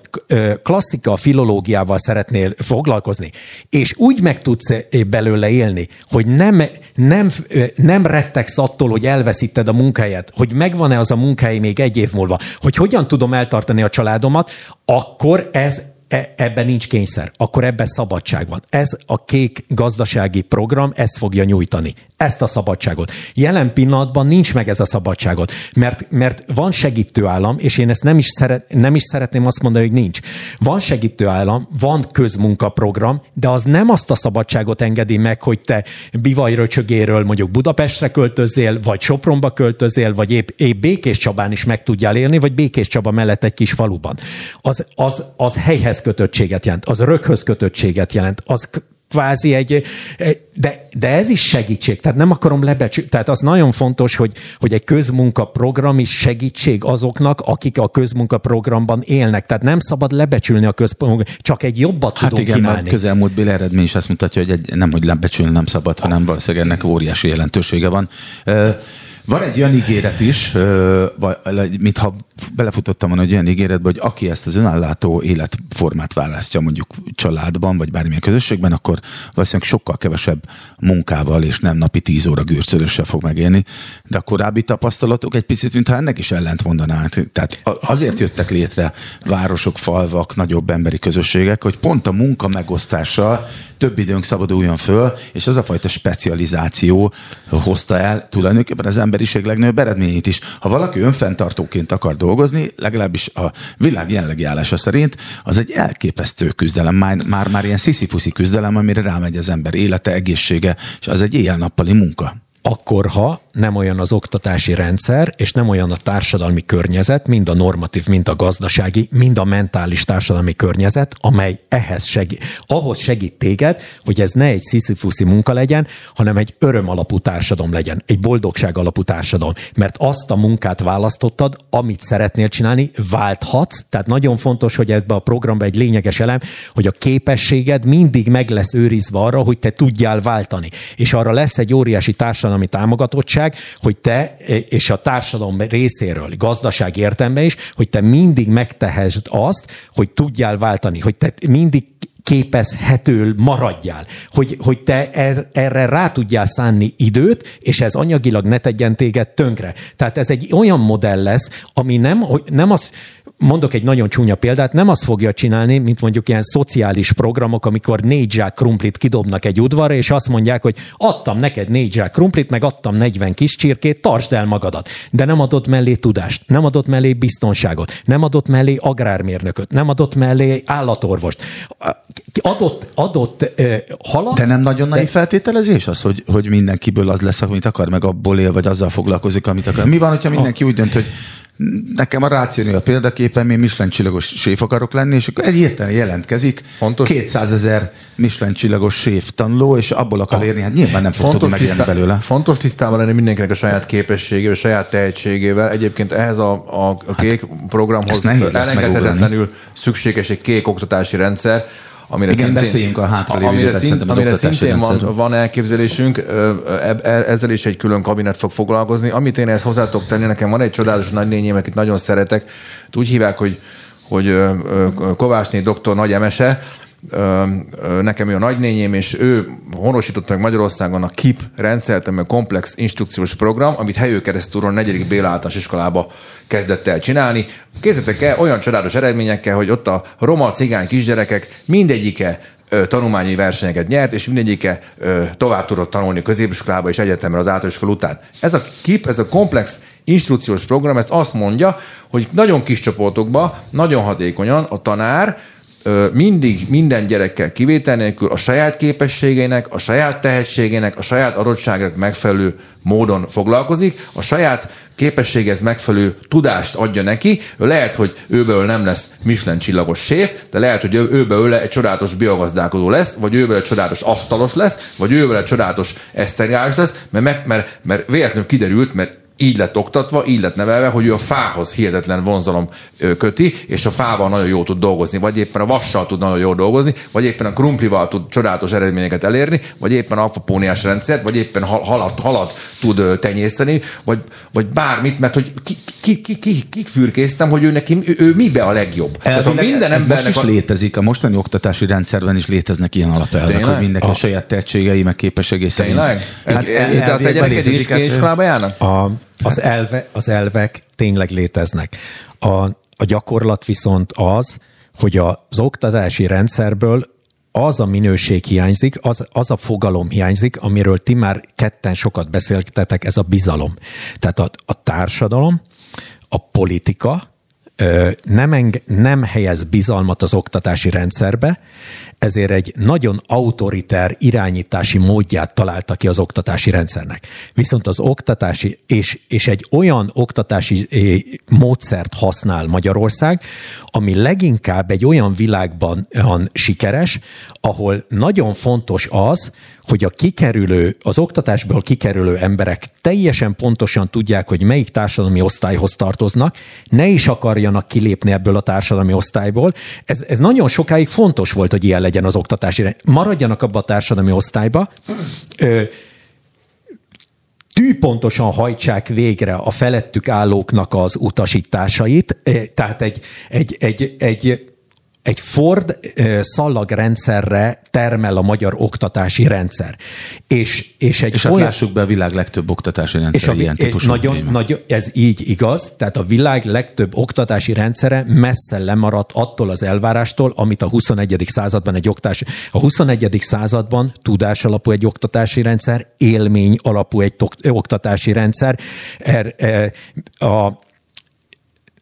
klasszika filológiával szeretnél foglalkozni, és úgy meg tudsz belőle élni, hogy nem, nem, nem rettegsz attól, hogy elveszíted a munkáját, hogy megvan-e az a munkahely még egy év múlva, hogy hogyan tudom eltartani a családomat, akkor ez e, ebben nincs kényszer, akkor ebben szabadság van. Ez a kék gazdasági program ezt fogja nyújtani ezt a szabadságot. Jelen pillanatban nincs meg ez a szabadságot, mert, mert van segítő állam, és én ezt nem is, szeret, nem is szeretném azt mondani, hogy nincs. Van segítő állam, van közmunkaprogram, de az nem azt a szabadságot engedi meg, hogy te bivajröcsögéről mondjuk Budapestre költözél, vagy Sopronba költözél, vagy épp, épp Békés Csabán is meg tudjál élni, vagy Békés Csaba mellett egy kis faluban. Az, az, az helyhez kötöttséget jelent, az röghöz kötöttséget jelent, az kvázi egy, de, de ez is segítség, tehát nem akarom lebecsülni, tehát az nagyon fontos, hogy, hogy egy közmunkaprogram is segítség azoknak, akik a közmunkaprogramban élnek, tehát nem szabad lebecsülni a közmunkaprogramban, csak egy jobbat hát tudunk igen, kínálni. a közelmúlt eredmény is azt mutatja, hogy egy, nem, hogy lebecsülni nem szabad, hanem valószínűleg ennek óriási jelentősége van. Van egy olyan ígéret is, mintha belefutottam volna egy olyan ígéretbe, hogy aki ezt az önállátó életformát választja mondjuk családban, vagy bármilyen közösségben, akkor valószínűleg sokkal kevesebb munkával és nem napi tíz óra gürcölössel fog megélni. De a korábbi tapasztalatok egy picit, mintha ennek is ellent mondanák. Tehát azért jöttek létre városok, falvak, nagyobb emberi közösségek, hogy pont a munka megosztással több időnk szabaduljon föl, és az a fajta specializáció hozta el tulajdonképpen az emberiség legnagyobb eredményét is. Ha valaki önfenntartóként akar dolgozni, legalábbis a világ jelenlegi állása szerint, az egy elképesztő küzdelem, már, már, ilyen sziszifuszi küzdelem, amire rámegy az ember élete, egészsége, és az egy éjjel-nappali munka akkor, ha nem olyan az oktatási rendszer, és nem olyan a társadalmi környezet, mind a normatív, mind a gazdasági, mind a mentális társadalmi környezet, amely ehhez segít, ahhoz segít téged, hogy ez ne egy sziszifuszi munka legyen, hanem egy öröm alapú társadalom legyen, egy boldogság alapú társadalom. Mert azt a munkát választottad, amit szeretnél csinálni, válthatsz, tehát nagyon fontos, hogy ebbe a programba egy lényeges elem, hogy a képességed mindig meg lesz őrizve arra, hogy te tudjál váltani. És arra lesz egy óriási társadalmi támogatottság, hogy te és a társadalom részéről, gazdaság értelme is, hogy te mindig megtehesd azt, hogy tudjál váltani, hogy te mindig képezhető maradjál, hogy, hogy te er, erre rá tudjál szánni időt, és ez anyagilag ne tegyen téged tönkre. Tehát ez egy olyan modell lesz, ami nem, nem az, mondok egy nagyon csúnya példát, nem azt fogja csinálni, mint mondjuk ilyen szociális programok, amikor négy zsák krumplit kidobnak egy udvarra, és azt mondják, hogy adtam neked négy zsák krumplit, meg adtam 40 kis csirkét, tartsd el magadat. De nem adott mellé tudást, nem adott mellé biztonságot, nem adott mellé agrármérnököt, nem adott mellé állatorvost. Adott, adott uh, halat. De nem nagyon de... nagy feltételezés az, hogy, hogy mindenkiből az lesz, amit akar, meg abból él, vagy azzal foglalkozik, amit akar. Mi van, hogyha mindenki úgy dönt, hogy Nekem a rációni a példaképpen, én Michelin csillagos séf akarok lenni, és akkor egyértelműen jelentkezik Fontos. 200 ezer Michelin csillagos séf tanuló, és abból akar érni, hát nyilván nem fog tudni tisztá- belőle. Fontos tisztában lenni mindenkinek a saját képességével, a saját tehetségével. Egyébként ehhez a, a, a kék hát, programhoz elengedhetetlenül szükséges egy kék oktatási rendszer, amire Igen, szintén, beszéljünk a hátralévő amire, szint, az amire szintén van, van elképzelésünk, e, ezzel is egy külön kabinet fog foglalkozni. Amit én ezt hozzá tudok tenni, nekem van egy csodálatos nagynényém, akit nagyon szeretek, úgy hívják, hogy hogy Kovácsné doktor nagy emese, nekem ő a nagynényém, és ő honosította meg Magyarországon a KIP rendszert, ami a komplex instrukciós program, amit helyő keresztúron 4. Béla általános iskolába kezdett el csinálni. Készítettek el olyan csodálatos eredményekkel, hogy ott a roma, cigány kisgyerekek mindegyike tanulmányi versenyeket nyert, és mindegyike tovább tudott tanulni középiskolába és egyetemre az általános után. Ez a KIP, ez a komplex instrukciós program, ezt azt mondja, hogy nagyon kis csoportokban, nagyon hatékonyan a tanár mindig minden gyerekkel kivétel nélkül a saját képességeinek, a saját tehetségének, a saját adottságnak megfelelő módon foglalkozik, a saját képességhez megfelelő tudást adja neki. Lehet, hogy őből nem lesz Michelin csillagos séf, de lehet, hogy őből egy csodálatos biogazdálkodó lesz, vagy őből egy csodálatos asztalos lesz, vagy őből egy csodálatos esztergális lesz, mert, mert, mert véletlenül kiderült, mert így lett oktatva, így lett nevelve, hogy ő a fához hihetetlen vonzalom köti, és a fával nagyon jól tud dolgozni, vagy éppen a vassal tud nagyon jól dolgozni, vagy éppen a krumplival tud csodálatos eredményeket elérni, vagy éppen alfapóniás rendszert, vagy éppen halat, halat tud tenyészteni, vagy, vagy bármit, mert hogy ki, ki, ki, ki, ki fürkésztem, hogy ő neki, ő, ő mibe a legjobb. Tehát, ha minden ez most is a... létezik, a mostani oktatási rendszerben is léteznek ilyen alapelvek, hogy mindenki a... saját tehetségei, meg képességei szerint. Tényleg? Ez, hát, ez, hát, a te gyereked is iskolába járnak? A, az, elve, az elvek tényleg léteznek. A, a gyakorlat viszont az, hogy az oktatási rendszerből az a minőség hiányzik, az, az a fogalom hiányzik, amiről ti már ketten sokat beszéltetek, ez a bizalom. Tehát a, a társadalom, a politika nem, enge, nem helyez bizalmat az oktatási rendszerbe, ezért egy nagyon autoriter irányítási módját találta ki az oktatási rendszernek. Viszont az oktatási, és, és egy olyan oktatási módszert használ Magyarország, ami leginkább egy olyan világban van sikeres, ahol nagyon fontos az, hogy a kikerülő, az oktatásból kikerülő emberek teljesen pontosan tudják, hogy melyik társadalmi osztályhoz tartoznak, ne is akarjanak kilépni ebből a társadalmi osztályból. Ez, ez nagyon sokáig fontos volt, hogy ilyen legyen az oktatási. Maradjanak abba a társadalmi osztályba, tűpontosan hajtsák végre a felettük állóknak az utasításait, tehát egy, egy, egy, egy egy Ford szalagrendszerre termel a magyar oktatási rendszer. És, és, egy és hát olyan, lássuk be a világ legtöbb oktatási rendszer és a, ilyen típusú. Nagyon, nagyon, ez így igaz, tehát a világ legtöbb oktatási rendszere messze lemaradt attól az elvárástól, amit a 21. században egy oktatási, a 21. században tudás alapú egy oktatási rendszer, élmény alapú egy oktatási rendszer, er, er, a,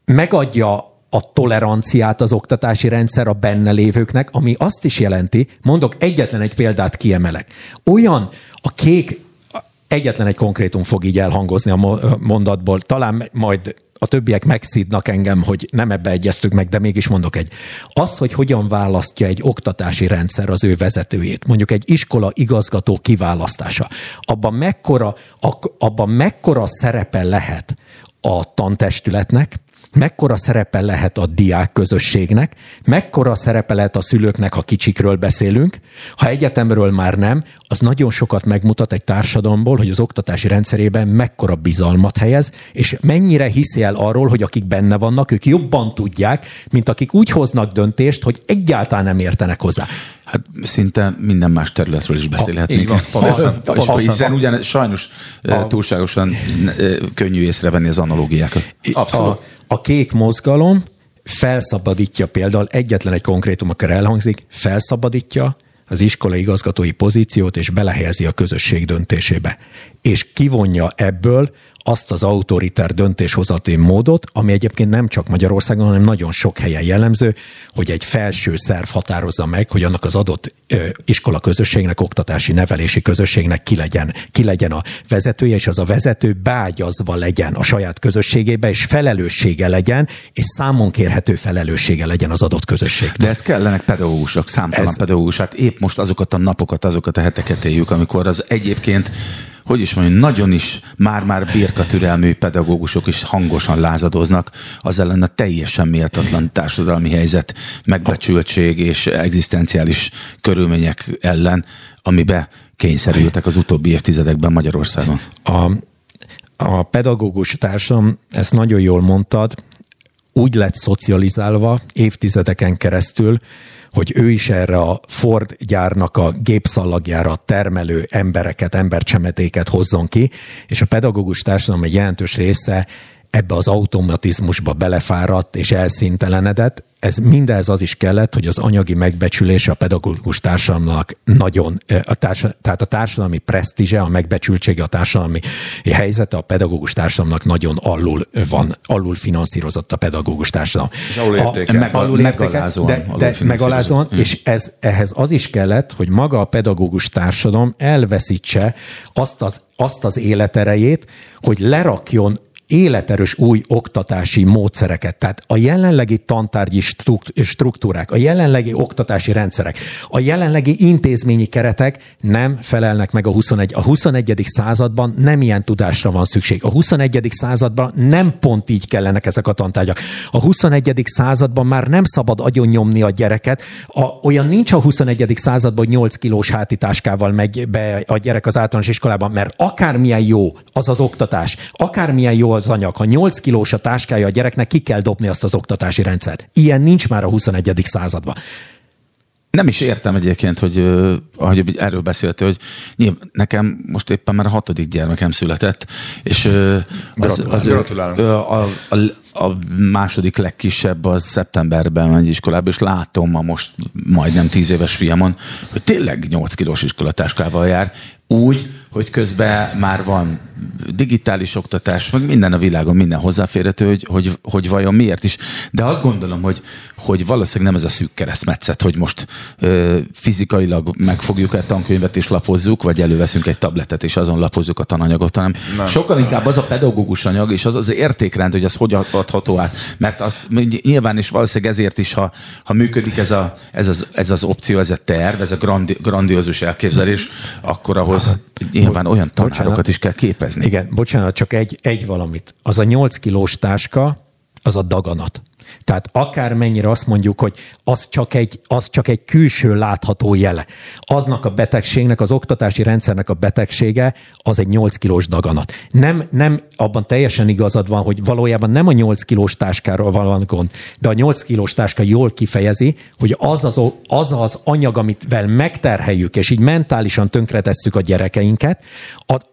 megadja a toleranciát az oktatási rendszer a benne lévőknek, ami azt is jelenti, mondok egyetlen egy példát kiemelek. Olyan a kék egyetlen egy konkrétum fog így elhangozni a mondatból, talán majd a többiek megszídnak engem, hogy nem ebbe egyeztük meg, de mégis mondok egy. Az, hogy hogyan választja egy oktatási rendszer az ő vezetőjét, mondjuk egy iskola igazgató kiválasztása, abban mekkora, abban mekkora szerepe lehet a tantestületnek, mekkora szerepe lehet a diák közösségnek, mekkora szerepe lehet a szülőknek, ha kicsikről beszélünk. Ha egyetemről már nem, az nagyon sokat megmutat egy társadalomból, hogy az oktatási rendszerében mekkora bizalmat helyez, és mennyire hiszi el arról, hogy akik benne vannak, ők jobban tudják, mint akik úgy hoznak döntést, hogy egyáltalán nem értenek hozzá. Hát szinte minden más területről is beszélhetnénk. A, pontosan, hiszen ugyan sajnos a, túlságosan könnyű észrevenni az analógiákat. Abszolút. A, a kék mozgalom felszabadítja például, egyetlen egy konkrétum, akár elhangzik, felszabadítja az iskolai igazgatói pozíciót, és belehelyezi a közösség döntésébe. És kivonja ebből azt az autoritár döntéshozati módot, ami egyébként nem csak Magyarországon, hanem nagyon sok helyen jellemző, hogy egy felső szerv határozza meg, hogy annak az adott iskola közösségnek, oktatási nevelési közösségnek ki legyen, ki legyen a vezetője, és az a vezető bágyazva legyen a saját közösségébe, és felelőssége legyen, és számon kérhető felelőssége legyen az adott közösség. De ez kellenek pedagógusok, számtalan ez... pedagógus. Hát épp most azokat a napokat, azokat a heteket éljük, amikor az egyébként hogy is mondjam, nagyon is már-már birkatürelmű pedagógusok is hangosan lázadoznak, az ellen a teljesen méltatlan társadalmi helyzet, megbecsültség és egzisztenciális körülmények ellen, amibe kényszerültek az utóbbi évtizedekben Magyarországon. A, a pedagógus társam, ezt nagyon jól mondtad, úgy lett szocializálva évtizedeken keresztül, hogy ő is erre a Ford gyárnak a gépszallagjára termelő embereket, embercsemetéket hozzon ki, és a pedagógus társadalom egy jelentős része ebbe az automatizmusba belefáradt és elszintelenedett. Ez mindez az is kellett, hogy az anyagi megbecsülése a pedagógus társadalomnak nagyon, a társadalmi, tehát a társadalmi presztízse, a megbecsültsége, a társadalmi helyzete a pedagógus társadalomnak nagyon alul van, alul finanszírozott a pedagógus társadalom. És alul értékel. Meg, alul megalázóan. De, de megalázóan, hmm. és ez, ehhez az is kellett, hogy maga a pedagógus társadalom elveszítse azt az, azt az életerejét, hogy lerakjon életerős új oktatási módszereket. Tehát a jelenlegi tantárgyi struktúrák, a jelenlegi oktatási rendszerek, a jelenlegi intézményi keretek nem felelnek meg a 21. A 21. században nem ilyen tudásra van szükség. A 21. században nem pont így kellenek ezek a tantárgyak. A 21. században már nem szabad agyon nyomni a gyereket. A, olyan nincs a 21. században, hogy 8 kilós hátitáskával megy be a gyerek az általános iskolában, mert akármilyen jó az az oktatás, akármilyen jó az anyag, ha 8 kilós a táskája a gyereknek, ki kell dobni azt az oktatási rendszert. Ilyen nincs már a 21. században. Nem is értem egyébként, hogy ahogy erről beszéltél, hogy nyilván, nekem most éppen már a hatodik gyermekem született, és az, az, Gratulálom. A, a, a második legkisebb az szeptemberben megy iskolába, és látom a most majdnem tíz éves fiamon, hogy tényleg 8 kilós iskolatáskával jár, úgy, hogy közben már van digitális oktatás, meg minden a világon, minden hozzáférhető, hogy, hogy, hogy vajon miért is. De azt gondolom, hogy, hogy valószínűleg nem ez a szűk keresztmetszet, hogy most ö, fizikailag megfogjuk egy tankönyvet és lapozzuk, vagy előveszünk egy tabletet és azon lapozzuk a tananyagot, hanem nem. sokkal inkább az a pedagógus anyag és az az értékrend, hogy az hogy adható át. Mert azt nyilván is valószínűleg ezért is, ha, ha működik ez, a, ez, az, ez az opció, ez a terv, ez a grandi, grandiózus elképzelés, akkor ahhoz nyilván olyan tanárokat is kell képezni. Igen, bocsánat, csak egy, egy valamit. Az a 8 kilós táska, az a daganat. Tehát akármennyire azt mondjuk, hogy az csak, egy, az csak egy külső látható jele. Aznak a betegségnek, az oktatási rendszernek a betegsége, az egy 8 kilós daganat. Nem, nem abban teljesen igazad van, hogy valójában nem a 8 kilós táskáról van gond, de a 8 kilós táska jól kifejezi, hogy az az, az, az anyag, amit vel megterheljük, és így mentálisan tönkretesszük a gyerekeinket,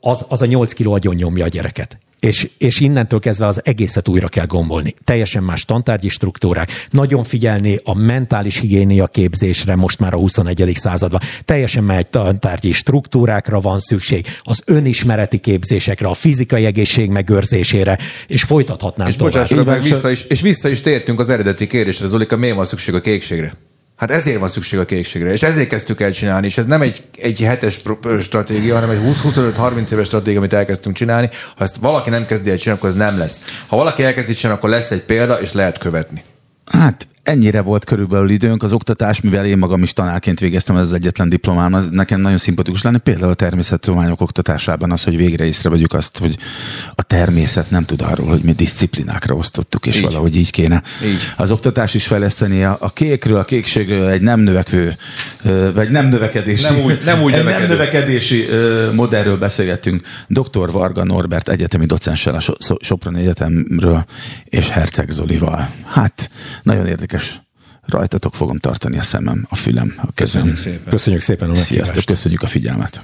az, az a 8 kiló agyon nyomja a gyereket és, és innentől kezdve az egészet újra kell gombolni. Teljesen más tantárgyi struktúrák, nagyon figyelni a mentális higiénia képzésre most már a 21. században. Teljesen más tantárgyi struktúrákra van szükség, az önismereti képzésekre, a fizikai egészség megőrzésére, és folytathatnám és tovább. Bocsássanak meg vissza is, és vissza is tértünk az eredeti kérésre, Zolika, miért van szükség a kékségre? Hát ezért van szükség a kékségre, és ezért kezdtük el csinálni, és ez nem egy, egy hetes stratégia, hanem egy 20-25-30 éves stratégia, amit elkezdtünk csinálni. Ha ezt valaki nem kezdi el csinálni, akkor ez nem lesz. Ha valaki elkezdi csinálni, akkor lesz egy példa, és lehet követni. Hát ennyire volt körülbelül időnk. Az oktatás, mivel én magam is tanárként végeztem, ez az egyetlen diplomám, az nekem nagyon szimpatikus lenne. Például a természettudományok oktatásában az, hogy végre észrevegyük azt, hogy a természet nem tud arról, hogy mi disziplinákra osztottuk, és így. valahogy így kéne így. az oktatás is fejleszteni. A, a kékről, a kékségről egy nem növekvő, vagy nem növekedési, nem úgy, nem úgy nem növekedési modellről beszélgettünk. Dr. Varga Norbert egyetemi docenssel a Soproni Egyetemről, és Herceg Zolival. Hát, nagyon érdekes érdekes. Rajtatok fogom tartani a szemem, a fülem, a kezem. Köszönjük szépen. Köszönjük szépen a Sziasztok, köszönjük a figyelmet.